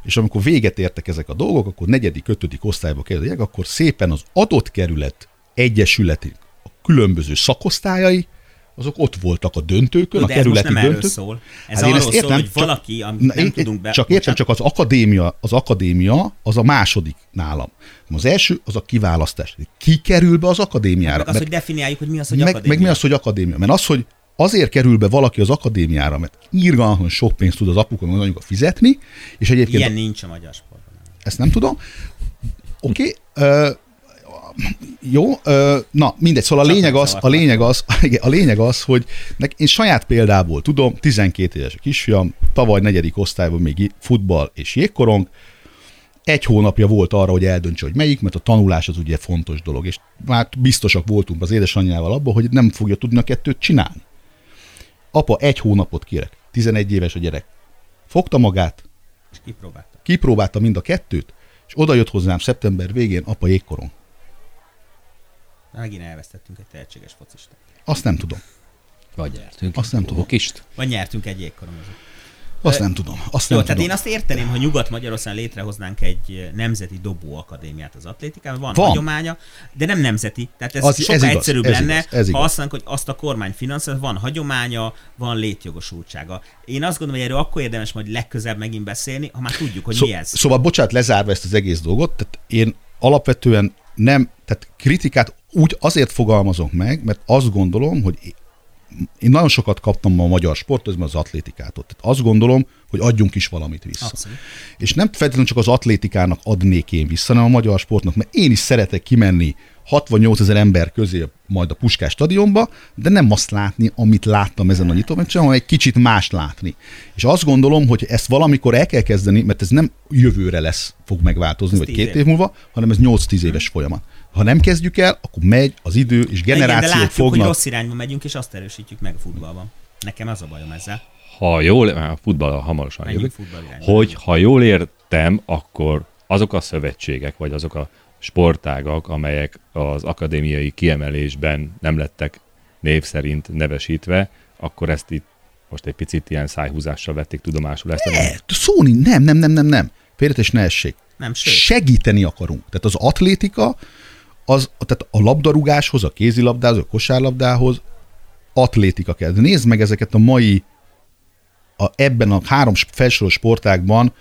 és amikor véget értek ezek a dolgok, akkor negyedik, ötödik osztályba kerültek, akkor szépen az adott kerület egyesületi a különböző szakosztályai, azok ott voltak a döntőkön, Jó, a kerületi ez döntők. szól. Ez hát arról ezt értem, szól, hogy valaki, amit nem én, tudunk be... Csak értem, csak az akadémia, az akadémia az a második nálam. Az első az a kiválasztás. Ki kerül be az akadémiára? Meg az, mert, hogy definiáljuk, hogy mi az, hogy meg, akadémia. Meg mi az, hogy akadémia. Mert az, hogy azért kerül be valaki az akadémiára, mert írgalmasan sok pénzt tud az apuka meg anyuka fizetni, és egyébként... Ilyen nincs a magyar sportban. Ezt nem tudom. Oké, okay, jó, ö, na mindegy, szóval a lényeg, az, a, lényeg az, a lényeg az, hogy én saját példából tudom, 12 éves a kisfiam, tavaly negyedik osztályban még futball és jégkorong, egy hónapja volt arra, hogy eldöntse, hogy melyik, mert a tanulás az ugye fontos dolog, és már biztosak voltunk az édesanyjával abban, hogy nem fogja tudni a kettőt csinálni. Apa, egy hónapot kérek, 11 éves a gyerek. Fogta magát, és kipróbálta. Kipróbálta mind a kettőt, és oda jött hozzám szeptember végén, apa jégkorong. Megint elvesztettünk egy tehetséges focistát. Azt nem tudom. Vagy nyertünk. Azt nem tudom. Kist. Vagy nyertünk egy jégkorongozót. Azt nem tudom. Azt Jó, nem tehát tudom. én azt érteném, hogy Nyugat-Magyarországon létrehoznánk egy nemzeti dobóakadémiát az atlétikában. Van, Van. hagyománya, de nem nemzeti. Tehát ez Az- sokkal ez igaz, egyszerűbb ez lenne, igaz, ez ha igaz. azt mondjuk, hogy azt a kormány finanszíroz, van hagyománya, van létjogosultsága. Én azt gondolom, hogy erről akkor érdemes majd legközelebb megint beszélni, ha már tudjuk, hogy Szó, mi ez. Szóval, bocsánat, lezárva ezt az egész dolgot, tehát én alapvetően nem, tehát kritikát úgy azért fogalmazok meg, mert azt gondolom, hogy én nagyon sokat kaptam a magyar sportozban az atlétikától. Tehát azt gondolom, hogy adjunk is valamit vissza. Abszolút. És nem feltétlenül csak az atlétikának adnék én vissza, hanem a magyar sportnak, mert én is szeretek kimenni 68 ezer ember közé majd a Puskás stadionba, de nem azt látni, amit láttam ezen a nyitómeccsen, hanem egy kicsit más látni. És azt gondolom, hogy ezt valamikor el kell kezdeni, mert ez nem jövőre lesz, fog megváltozni, Ez vagy két év múlva, hanem ez 8-10 éves folyamat. Ha nem kezdjük el, akkor megy az idő, és Igen, de generációk látjuk, hogy fognak. rossz irányba megyünk, és azt erősítjük meg a futballban. Nekem az a bajom ezzel. Ha jól, a futball hamarosan jövök, hogy ha jól értem, akkor azok a szövetségek, vagy azok a sportágak, amelyek az akadémiai kiemelésben nem lettek név szerint nevesítve, akkor ezt itt most egy picit ilyen szájhúzással vették tudomásul ezt. Ne, szó nincs, nem, nem, nem, nem, nem. Félretés ne essék. Nem, sőt. segíteni akarunk. Tehát az atlétika, az, tehát a labdarúgáshoz, a kézilabdához, a kosárlabdához atlétika kell. De nézd meg ezeket a mai, a, ebben a három felsorolt sportágban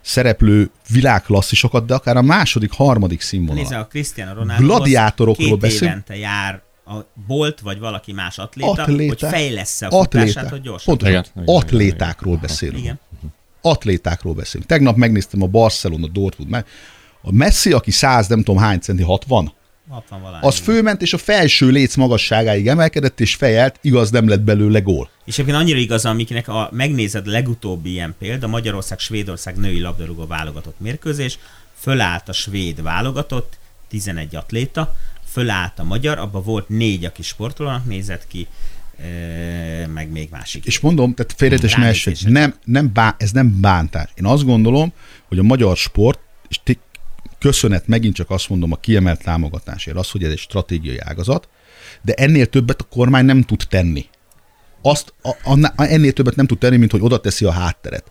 szereplő világklasszisokat, de akár a második, harmadik színvonal. Nézd, a Cristiano Ronaldo Gladiátorokról két beszél- évente jár a Bolt vagy valaki más atléta, Atléta- hogy fejlessze a futását, hogy gyorsan. Pontosan. Igen, igen, igen, atlétákról beszélünk. Igen. Atlétákról beszélünk. Tegnap megnéztem a Barcelona Dortmund, meg a Messi, aki 100, nem tudom hány centi, 60, 60 valány. Az fölment, és a felső léc magasságáig emelkedett, és fejelt, igaz, nem lett belőle gól. És egyébként annyira igaz, amiknek a, megnézed a legutóbbi ilyen példa, Magyarország-Svédország női labdarúgó válogatott mérkőzés, fölállt a svéd válogatott, 11 atléta, fölállt a magyar, abban volt négy, aki sportolónak nézett ki, e, meg még másik. És mondom, tehát félretes ne nem, nem bá, ez nem bántás. Én azt gondolom, hogy a magyar sport, és köszönet megint csak azt mondom a kiemelt támogatásért, az, hogy ez egy stratégiai ágazat, de ennél többet a kormány nem tud tenni. Azt, a, a, ennél többet nem tud tenni, mint hogy oda teszi a hátteret.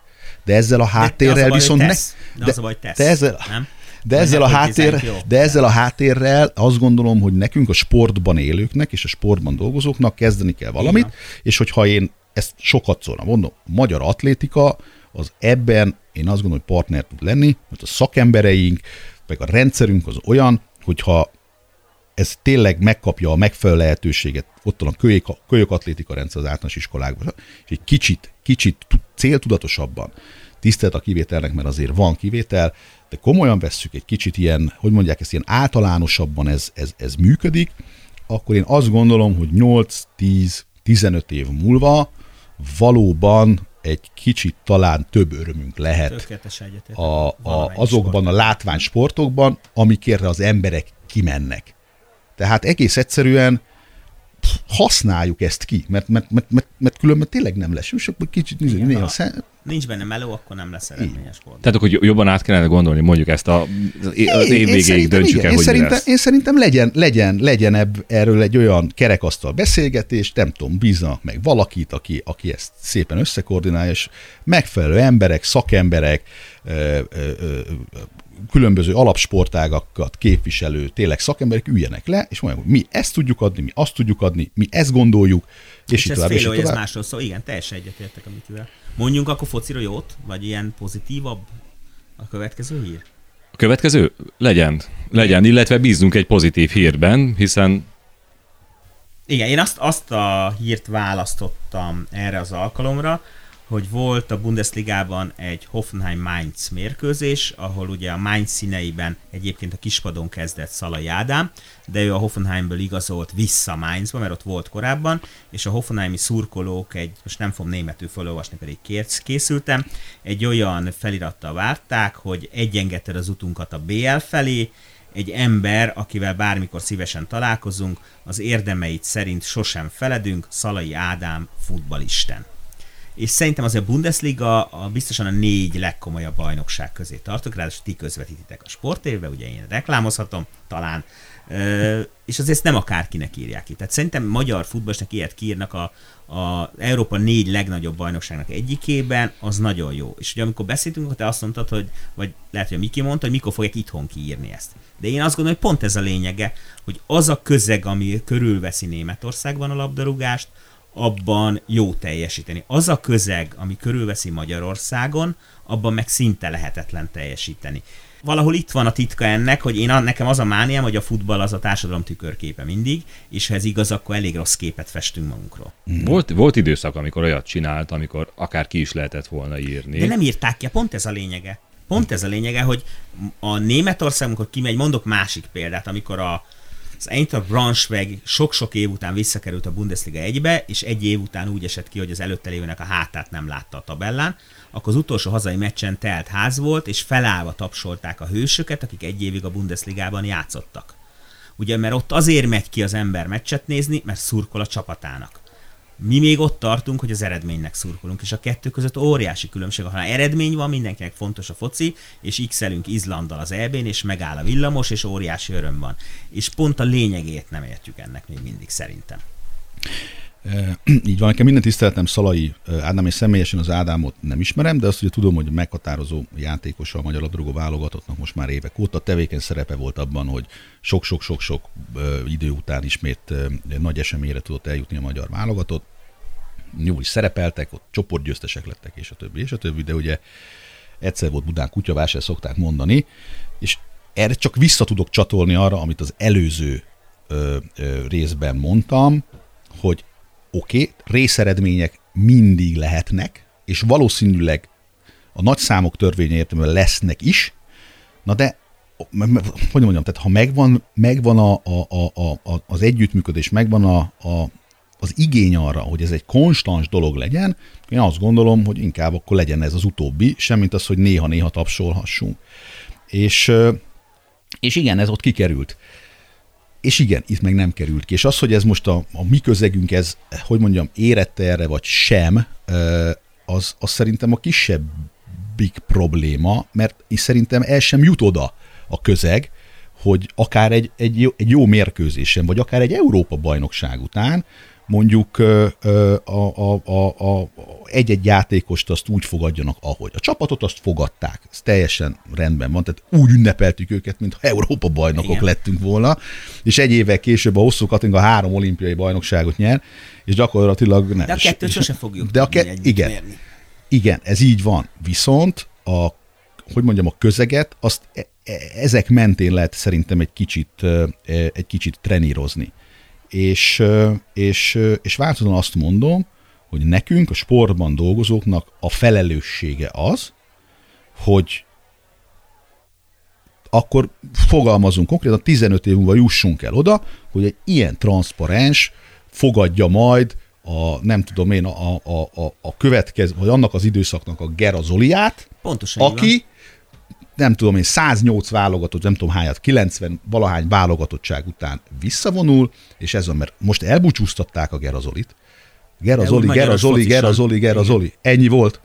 De ezzel a háttérrel viszont tesz. De az a baj, tesz. de ezzel, nem? de ezzel, a háttér, de ezzel a háttérrel azt gondolom, hogy nekünk a sportban élőknek és a sportban dolgozóknak kezdeni kell valamit, van. és hogyha én ezt sokat szólna mondom, a magyar atlétika az ebben én azt gondolom, hogy partner tud lenni, mert a szakembereink, meg a rendszerünk az olyan, hogyha ez tényleg megkapja a megfelelő lehetőséget, ott van a kölyök, kölyök atlétika rendszer az általános iskolákban, és egy kicsit, kicsit tu- céltudatosabban, tisztelt a kivételnek, mert azért van kivétel, de komolyan vesszük egy kicsit ilyen, hogy mondják ezt, ilyen általánosabban ez, ez, ez működik, akkor én azt gondolom, hogy 8-10-15 év múlva valóban egy kicsit talán több örömünk lehet a, a, azokban sport. a látványsportokban, amikért az emberek kimennek. Tehát egész egyszerűen használjuk ezt ki, mert, mert, mert, mert, mert különben tényleg nem lesz. És akkor kicsit nézzük, néha ha- szem, Nincs benne meló, akkor nem lesz eredményes sport. Tehát akkor jobban át kellene gondolni, mondjuk ezt a, az év végéig döntsük igen. el, én hogy szerintem, lesz. én szerintem legyen, legyen, legyen ebb, erről egy olyan kerekasztal beszélgetés, nem tudom, bízzanak meg valakit, aki, aki ezt szépen összekoordinálja, és megfelelő emberek, szakemberek, ö, ö, ö, különböző alapsportágakat képviselő, tényleg szakemberek üljenek le, és mondják, hogy mi ezt tudjuk adni, mi azt tudjuk adni, mi ezt gondoljuk, és, És, így ez tovább, és fél, így hogy ez másról szól. Igen, teljesen egyetértek a Mitivel. Mondjunk akkor focira jót? Vagy ilyen pozitívabb a következő hír? A következő? Legyen. Legyen, illetve bízzunk egy pozitív hírben, hiszen Igen, én azt, azt a hírt választottam erre az alkalomra, hogy volt a Bundesligában egy Hoffenheim-Mainz mérkőzés, ahol ugye a Mainz színeiben egyébként a kispadon kezdett Szalai Ádám, de ő a Hoffenheimből igazolt vissza Mainzba, mert ott volt korábban, és a Hoffenheimi szurkolók egy, most nem fogom németül felolvasni, pedig kérsz- készültem, egy olyan felirattal várták, hogy egyengeted az utunkat a BL felé, egy ember, akivel bármikor szívesen találkozunk, az érdemeit szerint sosem feledünk, Szalai Ádám futbalisten. És szerintem azért a Bundesliga a, biztosan a négy legkomolyabb bajnokság közé tartok, ráadásul ti közvetítitek a sportévbe, ugye én reklámozhatom, talán, és azért ezt nem akárkinek írják ki. Tehát szerintem magyar futballosnak ilyet kiírnak a, a Európa négy legnagyobb bajnokságnak egyikében, az nagyon jó. És ugye amikor beszéltünk, akkor te azt mondtad, hogy, vagy lehet, hogy a Miki mondta, hogy mikor fogják itthon kiírni ezt. De én azt gondolom, hogy pont ez a lényege, hogy az a közeg, ami körülveszi Németországban a labdarúgást, abban jó teljesíteni. Az a közeg, ami körülveszi Magyarországon, abban meg szinte lehetetlen teljesíteni valahol itt van a titka ennek, hogy én nekem az a mániám, hogy a futball az a társadalom tükörképe mindig, és ha ez igaz, akkor elég rossz képet festünk magunkról. Mm. Volt, volt időszak, amikor olyat csinált, amikor akár ki is lehetett volna írni. De nem írták ki, pont ez a lényege. Pont ez a lényege, hogy a Németország, amikor kimegy, mondok másik példát, amikor a, az Eintracht Braunschweig sok-sok év után visszakerült a Bundesliga egybe, és egy év után úgy esett ki, hogy az előtte lévőnek a hátát nem látta a tabellán, akkor az utolsó hazai meccsen telt ház volt, és felállva tapsolták a hősöket, akik egy évig a Bundesligában játszottak. Ugye, mert ott azért megy ki az ember meccset nézni, mert szurkol a csapatának. Mi még ott tartunk, hogy az eredménynek szurkolunk, és a kettő között óriási különbség. Ha eredmény van, mindenkinek fontos a foci, és x Izlanddal az eb és megáll a villamos, és óriási öröm van. És pont a lényegét nem értjük ennek még mindig szerintem. Így van, nekem minden tiszteletem Szalai Ádám, és személyesen az Ádámot nem ismerem, de azt ugye tudom, hogy meghatározó játékos a Magyar Labdarúgó válogatottnak most már évek óta. Tevékeny szerepe volt abban, hogy sok-sok-sok-sok idő után ismét nagy eseményre tudott eljutni a magyar válogatott. Jól is szerepeltek, ott csoportgyőztesek lettek, és a többi, és a többi, de ugye egyszer volt Budán kutyavásár, szokták mondani, és erre csak vissza tudok csatolni arra, amit az előző ö, ö, részben mondtam, hogy oké, részeredmények mindig lehetnek, és valószínűleg a nagy számok törvénye értelmében lesznek is, na de hogy mondjam, tehát ha megvan, megvan a, a, a, a, az együttműködés, megvan a, a, az igény arra, hogy ez egy konstans dolog legyen, én azt gondolom, hogy inkább akkor legyen ez az utóbbi, semmint az, hogy néha-néha tapsolhassunk. És, és igen, ez ott kikerült. És igen, itt meg nem került ki. És az, hogy ez most a, a mi közegünk, ez, hogy mondjam, érette erre, vagy sem, az, az szerintem a kisebbik probléma, mert és szerintem el sem jut oda a közeg, hogy akár egy, egy, jó, egy jó mérkőzésen, vagy akár egy Európa bajnokság után mondjuk a, a, a, a, egy-egy játékost azt úgy fogadjanak, ahogy. A csapatot azt fogadták, ez teljesen rendben van, tehát úgy ünnepeltük őket, mintha Európa bajnokok Igen. lettünk volna, és egy évvel később a hosszú Katinga három olimpiai bajnokságot nyer, és gyakorlatilag nem. De a kettőt sosem fogjuk de a ke- igen, mérni. igen, ez így van. Viszont a, hogy mondjam, a közeget, azt e- e- ezek mentén lehet szerintem egy kicsit, egy kicsit trenírozni és, és, és változóan azt mondom, hogy nekünk, a sportban dolgozóknak a felelőssége az, hogy akkor fogalmazunk konkrétan, 15 év múlva jussunk el oda, hogy egy ilyen transzparens fogadja majd a, nem tudom én, a, a, a, a következő, vagy annak az időszaknak a Gerazoliát, Pontosan aki nem tudom én, 108 válogatott, nem tudom hányat, 90 valahány válogatottság után visszavonul, és ez van, mert most elbúcsúztatták a Gerazolit. Gerazoli, Gerazoli, Gerazoli, Gerazoli. Ennyi volt.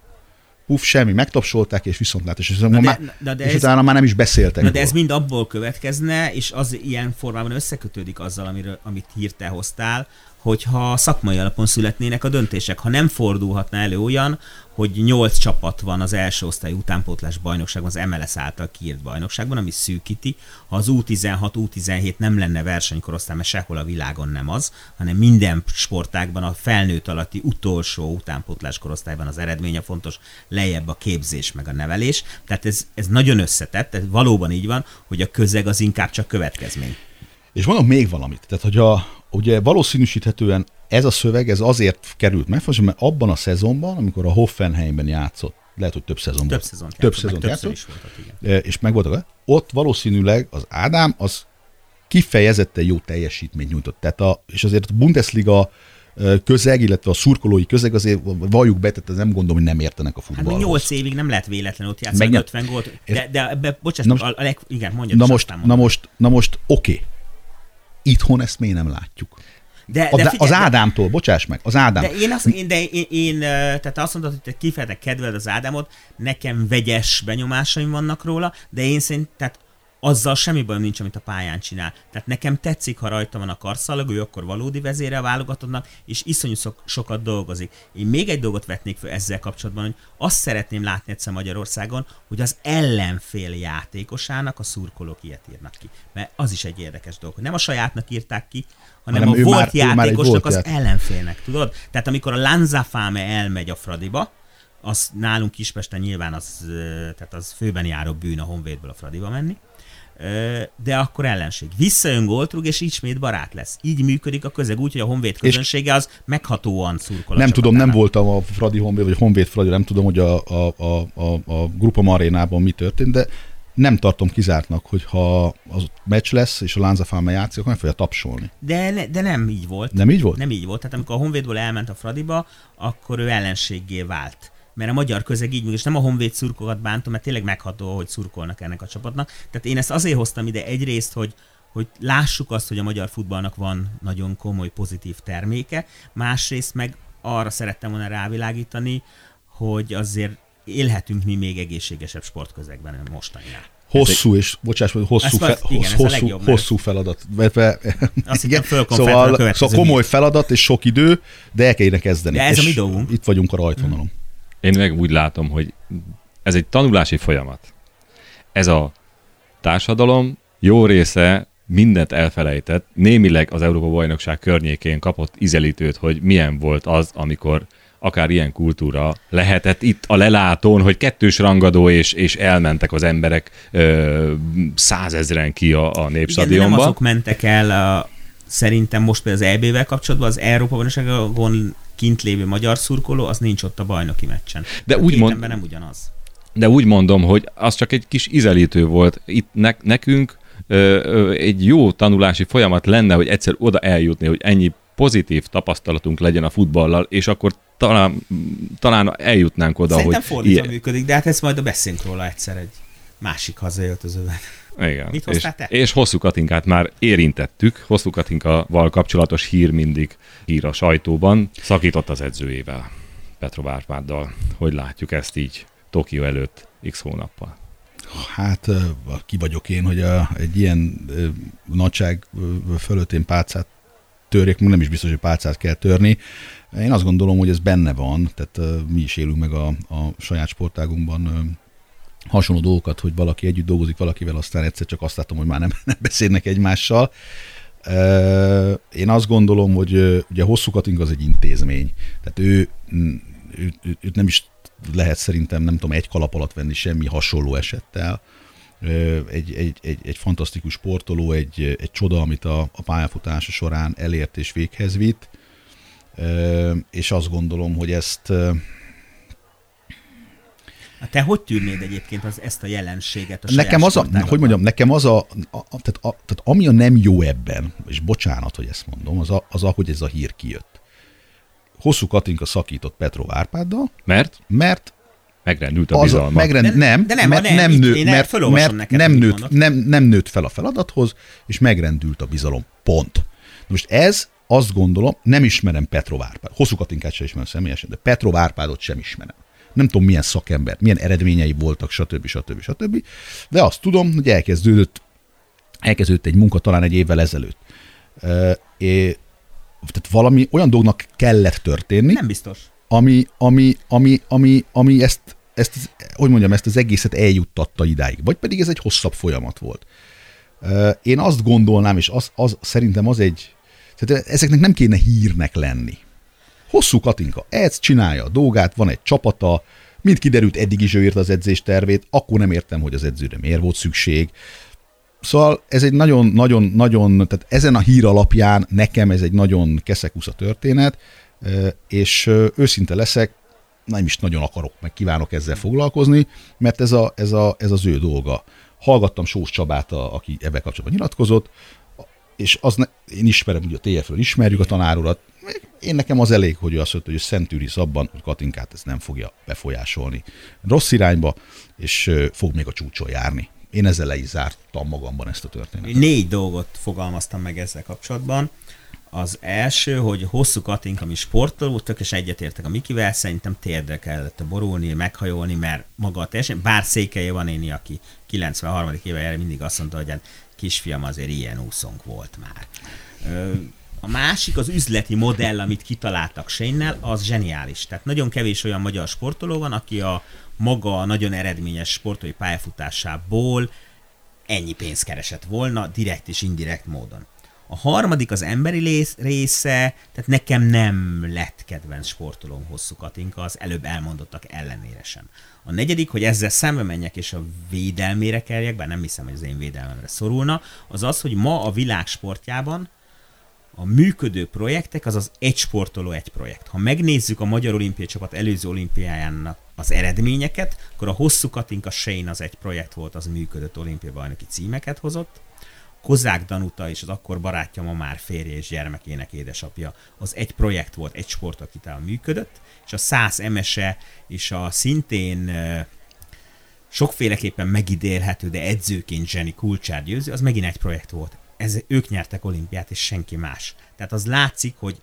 Puff, semmi, megtapsolták, és viszontlát, és, de, már, de, de és ez, utána már nem is beszéltek. De, de ez mind abból következne, és az ilyen formában összekötődik azzal, amiről, amit hírte hoztál, hogyha szakmai alapon születnének a döntések. Ha nem fordulhatna elő olyan, hogy nyolc csapat van az első osztály utánpótlás bajnokságban, az MLS által kiírt bajnokságban, ami szűkíti. Ha az U16, U17 nem lenne versenykorosztály, mert sehol a világon nem az, hanem minden sportágban a felnőtt alatti utolsó utánpótlás korosztályban az eredménye fontos, lejjebb a képzés meg a nevelés. Tehát ez, ez nagyon összetett, tehát valóban így van, hogy a közeg az inkább csak következmény. És mondom még valamit, tehát hogy a, ugye valószínűsíthetően ez a szöveg ez azért került meg, mert abban a szezonban, amikor a Hoffenheimben játszott, lehet, hogy több szezon több Szezon több szezon játszott, is voltak, igen. és meg voltak, ott valószínűleg az Ádám az kifejezetten jó teljesítményt nyújtott. Tehát a, és azért a Bundesliga közeg, illetve a szurkolói közeg azért valljuk be, tehát nem gondolom, hogy nem értenek a futballhoz. Hát 8 évig nem lehet véletlenül ott játszani Meg 50 gólt, de, de ebbe, bocsánat, na most, a leg, igen, mondjad. Na most, na most, na most, oké. Okay. Itthon ezt miért nem látjuk? De, de, figyelj, az Ádámtól, bocsáss meg, az Ádám. De én azt, én, de én, én tehát azt mondod, hogy te kifejezetten kedveled az Ádámot, nekem vegyes benyomásaim vannak róla, de én szerint, tehát azzal semmi bajom nincs, amit a pályán csinál. Tehát nekem tetszik, ha rajta van a karszalag, ő akkor valódi vezére a válogatottnak, és iszonyú szok, sokat dolgozik. Én még egy dolgot vetnék fel ezzel kapcsolatban, hogy azt szeretném látni egyszer Magyarországon, hogy az ellenfél játékosának a szurkolók ilyet írnak ki. Mert az is egy érdekes dolog, hogy nem a sajátnak írták ki, hanem, hanem a volt már, játékosnak az ellenfélnek, tudod? Tehát amikor a Lanzafame elmegy a Fradiba, az nálunk Kispesten nyilván az, tehát az főben járó bűn a Honvédből a Fradiba menni, de akkor ellenség. Visszajön Goltrug, és ismét barát lesz. Így működik a közeg, úgy, hogy a Honvéd közönsége az meghatóan szurkol. Nem tudom, nem voltam a Fradi Honvéd, vagy Honvéd Fradi, nem tudom, hogy a, a, a, a, a Grupa Marénában mi történt, de nem tartom kizártnak, hogy ha az meccs lesz, és a Lánzafálme játszik, akkor meg fogja tapsolni. De, ne, de nem így volt. Nem így volt? Nem így volt. Tehát amikor a Honvédból elment a Fradiba, akkor ő ellenséggé vált mert a magyar közeg így, és nem a honvéd szurkokat bántom, mert tényleg megható, hogy szurkolnak ennek a csapatnak. Tehát én ezt azért hoztam ide egyrészt, hogy, hogy lássuk azt, hogy a magyar futballnak van nagyon komoly pozitív terméke, másrészt meg arra szerettem volna rávilágítani, hogy azért élhetünk mi még egészségesebb sportközegben mostaninál. Hosszú és, bocsáss, hogy hosszú, fe, igen, hosszú, hosszú, hosszú feladat. Azt igen, szóval, szóval komoly feladat és sok idő, de el kéne kezdeni. De ez és a mi dolgunk. Itt vagyunk a rajtvonalon. Hmm. Én meg úgy látom, hogy ez egy tanulási folyamat. Ez a társadalom jó része mindent elfelejtett, némileg az Európa bajnokság környékén kapott izelítőt, hogy milyen volt az, amikor akár ilyen kultúra lehetett itt a lelátón, hogy kettős rangadó, és, és elmentek az emberek ö, százezren ki a, a népstadionba. Igen, nem azok mentek el a, szerintem most például az EB-vel kapcsolatban, az Európa bajnokságon kint lévő magyar szurkoló, az nincs ott a bajnoki meccsen. De úgy mond... nem ugyanaz. De úgy mondom, hogy az csak egy kis izelítő volt. Itt ne, nekünk ö, ö, egy jó tanulási folyamat lenne, hogy egyszer oda eljutni, hogy ennyi pozitív tapasztalatunk legyen a futballal, és akkor talán, talán eljutnánk oda, Szerintem hogy... fordítva ilyen... működik, de hát ezt majd a beszélünk róla egyszer egy másik hazaöltözőben. Igen. Mit és, te? és Hosszú Katinkát már érintettük. Hosszú Katinkaval kapcsolatos hír mindig hír a sajtóban. Szakított az edzőjével, Petrov Árpáddal. Hogy látjuk ezt így Tokió előtt x hónappal? Hát ki vagyok én, hogy a, egy ilyen nagyság fölött én pálcát törjek, nem is biztos, hogy pálcát kell törni. Én azt gondolom, hogy ez benne van, tehát mi is élünk meg a, a saját sportágunkban hasonló dolgokat, hogy valaki együtt dolgozik valakivel, aztán egyszer csak azt látom, hogy már nem, nem beszélnek egymással. Én azt gondolom, hogy ugye Hosszú Katunk az egy intézmény, tehát ő, ő, őt nem is lehet szerintem, nem tudom, egy kalap alatt venni semmi hasonló esettel. Egy, egy, egy, egy fantasztikus sportoló, egy, egy csoda, amit a, a pályafutása során elért és véghez vitt, és azt gondolom, hogy ezt te hogy tűrnéd egyébként az, ezt a jelenséget a Nekem az a, hogy mondjam, nekem az a, a, a, tehát, a, tehát ami a nem jó ebben, és bocsánat, hogy ezt mondom, az, a, az ahogy ez a hír kijött. Hosszú Katinka szakított Petro Árpáddal. Mert? Mert Megrendült a bizalma. Megrend, de, nem, de nem, mert nem, nem, nő, mert, mert neked, nem, nőtt, nem, nem nőtt fel a feladathoz, és megrendült a bizalom. Pont. Most ez azt gondolom, nem ismerem Petrov Árpád. Hosszú Katinkát sem ismerem személyesen, de Petrov Árpádot sem ismerem nem tudom milyen szakember, milyen eredményei voltak, stb. stb. stb. De azt tudom, hogy elkezdődött, elkezdődött egy munka talán egy évvel ezelőtt. E, tehát valami olyan dolognak kellett történni. Nem biztos. Ami, ami, ami, ami, ami ezt, ezt, hogy mondjam, ezt az egészet eljuttatta idáig. Vagy pedig ez egy hosszabb folyamat volt. Én azt gondolnám, és az, az szerintem az egy, tehát ezeknek nem kéne hírnek lenni. Hosszú Katinka, ez csinálja a dolgát, van egy csapata, mint kiderült, eddig is ő írt az edzés tervét, akkor nem értem, hogy az edzőre miért volt szükség. Szóval ez egy nagyon-nagyon-nagyon, tehát ezen a hír alapján nekem ez egy nagyon keszekusza történet, és őszinte leszek, nem is nagyon akarok, meg kívánok ezzel foglalkozni, mert ez, a, ez, a, ez az ő dolga. Hallgattam Sós Csabát, a, aki ebben kapcsolatban nyilatkozott, és az ne, én ismerem, ugye a TF-ről ismerjük a tanárulat, én nekem az elég, hogy azt mondta, hogy szentűrisz abban, hogy Katinkát ez nem fogja befolyásolni rossz irányba, és fog még a csúcson járni. Én ezzel le is zártam magamban ezt a történetet. Négy dolgot fogalmaztam meg ezzel kapcsolatban. Az első, hogy hosszú Katink, ami sportoló, tökéletes egyetértek a Mikivel, szerintem térdre kellett borulni, meghajolni, mert maga a teljesen, bár székelje van én, aki 93. éve mindig azt mondta, hogy kisfiam azért ilyen úszónk volt már. A másik, az üzleti modell, amit kitaláltak shane az zseniális. Tehát nagyon kevés olyan magyar sportoló van, aki a maga nagyon eredményes sportolói pályafutásából ennyi pénzt keresett volna, direkt és indirekt módon. A harmadik az emberi része, tehát nekem nem lett kedvenc sportolóm hosszú Katinka, az előbb elmondottak ellenére sem. A negyedik, hogy ezzel szembe menjek és a védelmére kerjek, bár nem hiszem, hogy az én védelmemre szorulna, az az, hogy ma a világ sportjában a működő projektek az az egy sportoló, egy projekt. Ha megnézzük a Magyar Olimpiai Csapat előző olimpiájának az eredményeket, akkor a hosszú Katinka Shane az egy projekt volt, az működött olimpiai bajnoki címeket hozott, Kozák Danuta és az akkor barátja, ma már férje és gyermekének édesapja, az egy projekt volt, egy sportakitál működött, és a száz emese és a szintén sokféleképpen megidélhető, de edzőként zseni kulcsár győző, az megint egy projekt volt. Ez, ők nyertek olimpiát, és senki más. Tehát az látszik, hogy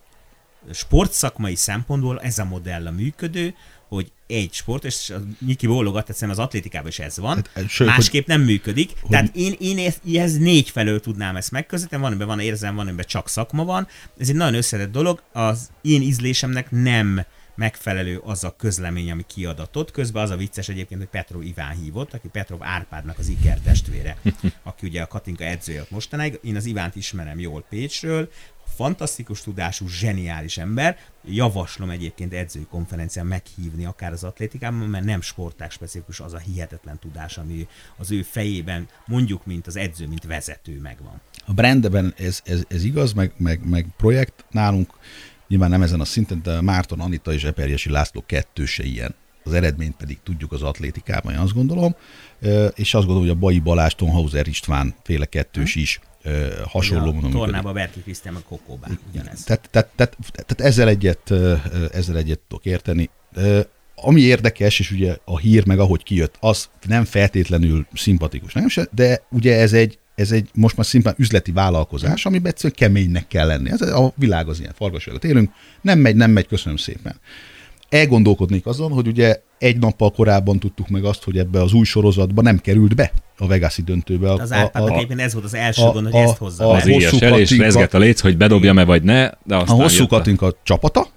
sportszakmai szempontból ez a modell a működő, hogy egy sport, és Niki bólogat, egyszerűen az atlétikában is ez van, hát, sőt, másképp hogy, nem működik. Hogy, Tehát én, én ez négy felől tudnám ezt megközelíteni, van, amiben van érzem, van, amiben csak szakma van. Ez egy nagyon összetett dolog, az én ízlésemnek nem megfelelő az a közlemény, ami kiadatott. Közben az a vicces egyébként, hogy Petrov Iván hívott, aki Petrov Árpádnak az Iker testvére, aki ugye a Katinka edzője mostanáig. Én az Ivánt ismerem jól Pécsről, fantasztikus tudású, zseniális ember. Javaslom egyébként edzői konferencián meghívni akár az atlétikában, mert nem sporták specifikus az a hihetetlen tudás, ami az ő fejében mondjuk, mint az edző, mint vezető megvan. A brandben ez, ez, ez igaz, meg, meg, meg projekt nálunk nyilván nem ezen a szinten, de Márton Anita és Eperjesi László kettőse ilyen. Az eredményt pedig tudjuk az atlétikában, én azt gondolom. És azt gondolom, hogy a Bai Balázs, Tonhauser István féle kettős is hasonló mondom. A tornába Berki Krisztián, a Kokóbán ugyanez. Tehát, tehát, tehát, tehát ezzel, egyet, ezzel egyet tudok érteni. Ami érdekes, és ugye a hír meg ahogy kijött, az nem feltétlenül szimpatikus, nem se, de ugye ez egy, ez egy most már szimplán üzleti vállalkozás, amiben egyszerűen keménynek kell lenni. Ez a világ az ilyen fargasságot élünk, nem megy, nem megy, köszönöm szépen. Elgondolkodnék azon, hogy ugye egy nappal korábban tudtuk meg azt, hogy ebbe az új sorozatba nem került be a Vegaszi döntőbe. Az árpádnak ez volt az első a, gond, hogy a, ezt hozza. A, a, hosszú és rezget a léc, hogy bedobja-e vagy ne, de aztán A hosszú Katinka csapata,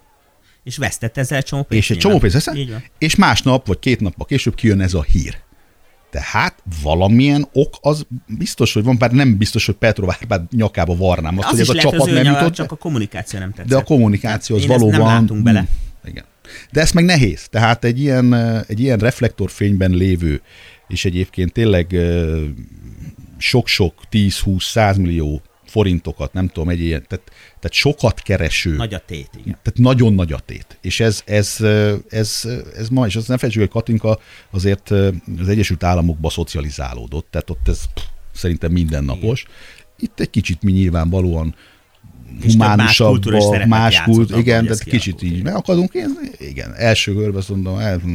és vesztett ezzel egy csomó pénzt. És egy csomó pénzt és másnap, vagy két nappal később kijön ez a hír. Tehát valamilyen ok az biztos, hogy van, bár nem biztos, hogy Petrov Árpád nyakába varnám azt, az hogy ez a lehet, csapat nem jutott. Csak a kommunikáció nem tetszett. De a kommunikáció az valóban... Nem látunk bele. Igen. De ez meg nehéz. Tehát egy ilyen, egy ilyen reflektorfényben lévő, és egyébként tényleg sok-sok 10-20-100 millió forintokat, nem tudom, egy ilyen, tehát, tehát sokat kereső. Nagy a tét, igen. Tehát nagyon nagy a tét. És ez, ez, ez, ez ma, és azt nem felejtsük, hogy Katinka azért az Egyesült Államokba szocializálódott, tehát ott ez pff, szerintem mindennapos. Itt egy kicsit mi nyilvánvalóan humánusabb, más, más kult, igen, tehát kicsit így megakadunk. Én, igen, első körben azt mondom, el, hm,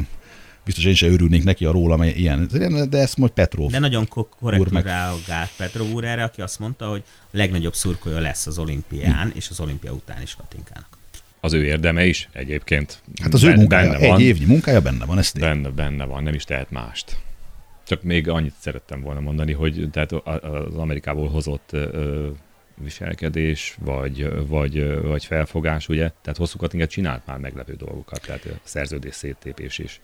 biztos én sem örülnék neki a rólam ilyen, de ezt majd Petrov De nagyon korrektül reagált Petrov úr erre, aki azt mondta, hogy a legnagyobb szurkolja lesz az olimpián, és az olimpia után is Katinkának. Az ő érdeme is egyébként. Hát az benne, ő munkája, benne van. egy évnyi munkája benne van, ezt Benne, benne van, nem is tehet mást. Csak még annyit szerettem volna mondani, hogy tehát az Amerikából hozott viselkedés, vagy, vagy, vagy felfogás, ugye? Tehát hosszú Katinget csinált már meglepő dolgokat, tehát a szerződés széttépés is.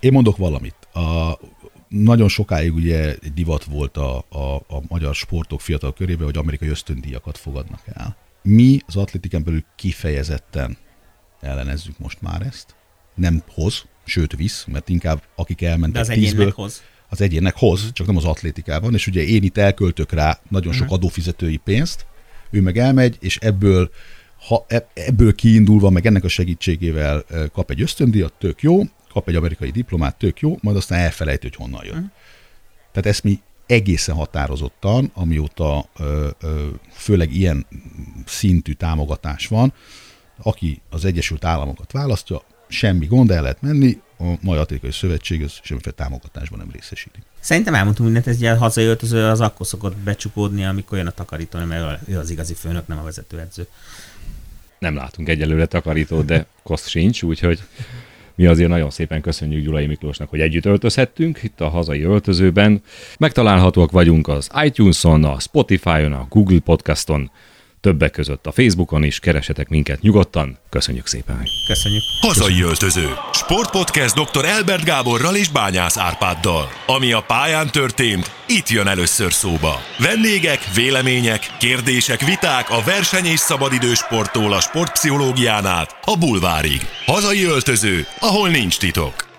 Én mondok valamit. A, nagyon sokáig ugye divat volt a, a, a magyar sportok fiatal körében, hogy amerikai ösztöndíjakat fogadnak el. Mi az atlétikán belül kifejezetten ellenezzük most már ezt. Nem hoz, sőt visz, mert inkább akik elmentek De az tízből, hoz. Az egyének hoz, csak nem az atlétikában, és ugye én itt elköltök rá nagyon sok uh-huh. adófizetői pénzt, ő meg elmegy, és ebből ha e, ebből kiindulva, meg ennek a segítségével kap egy ösztöndíjat, tök jó, kap egy amerikai diplomát, tök jó, majd aztán elfelejti, hogy honnan jön. Uh-huh. Tehát ezt mi egészen határozottan, amióta ö, ö, főleg ilyen szintű támogatás van, aki az Egyesült Államokat választja, semmi gond, el lehet menni, a Mai Atlétikai Szövetség ez semmiféle támogatásban nem részesíti. Szerintem elmondtunk mindent, ez egy hazai öltöző az akkor szokott becsukódni, amikor jön a takarító, mert ő az igazi főnök, nem a vezetőedző. Nem látunk egyelőre takarítót, de koszt sincs, úgyhogy mi azért nagyon szépen köszönjük Gyulai Miklósnak, hogy együtt öltözhettünk itt a hazai öltözőben. Megtalálhatóak vagyunk az iTunes-on, a Spotify-on, a Google Podcaston, többek között a Facebookon is, keresetek minket nyugodtan. Köszönjük szépen! Köszönjük! Hazai öltöző. Sportpodcast dr. Elbert Gáborral és Bányász Árpáddal. Ami a pályán történt, itt jön először szóba. Vendégek, vélemények, kérdések, viták a verseny és szabadidős sporttól a sportpszichológián át a bulvárig. Hazai öltöző, ahol nincs titok.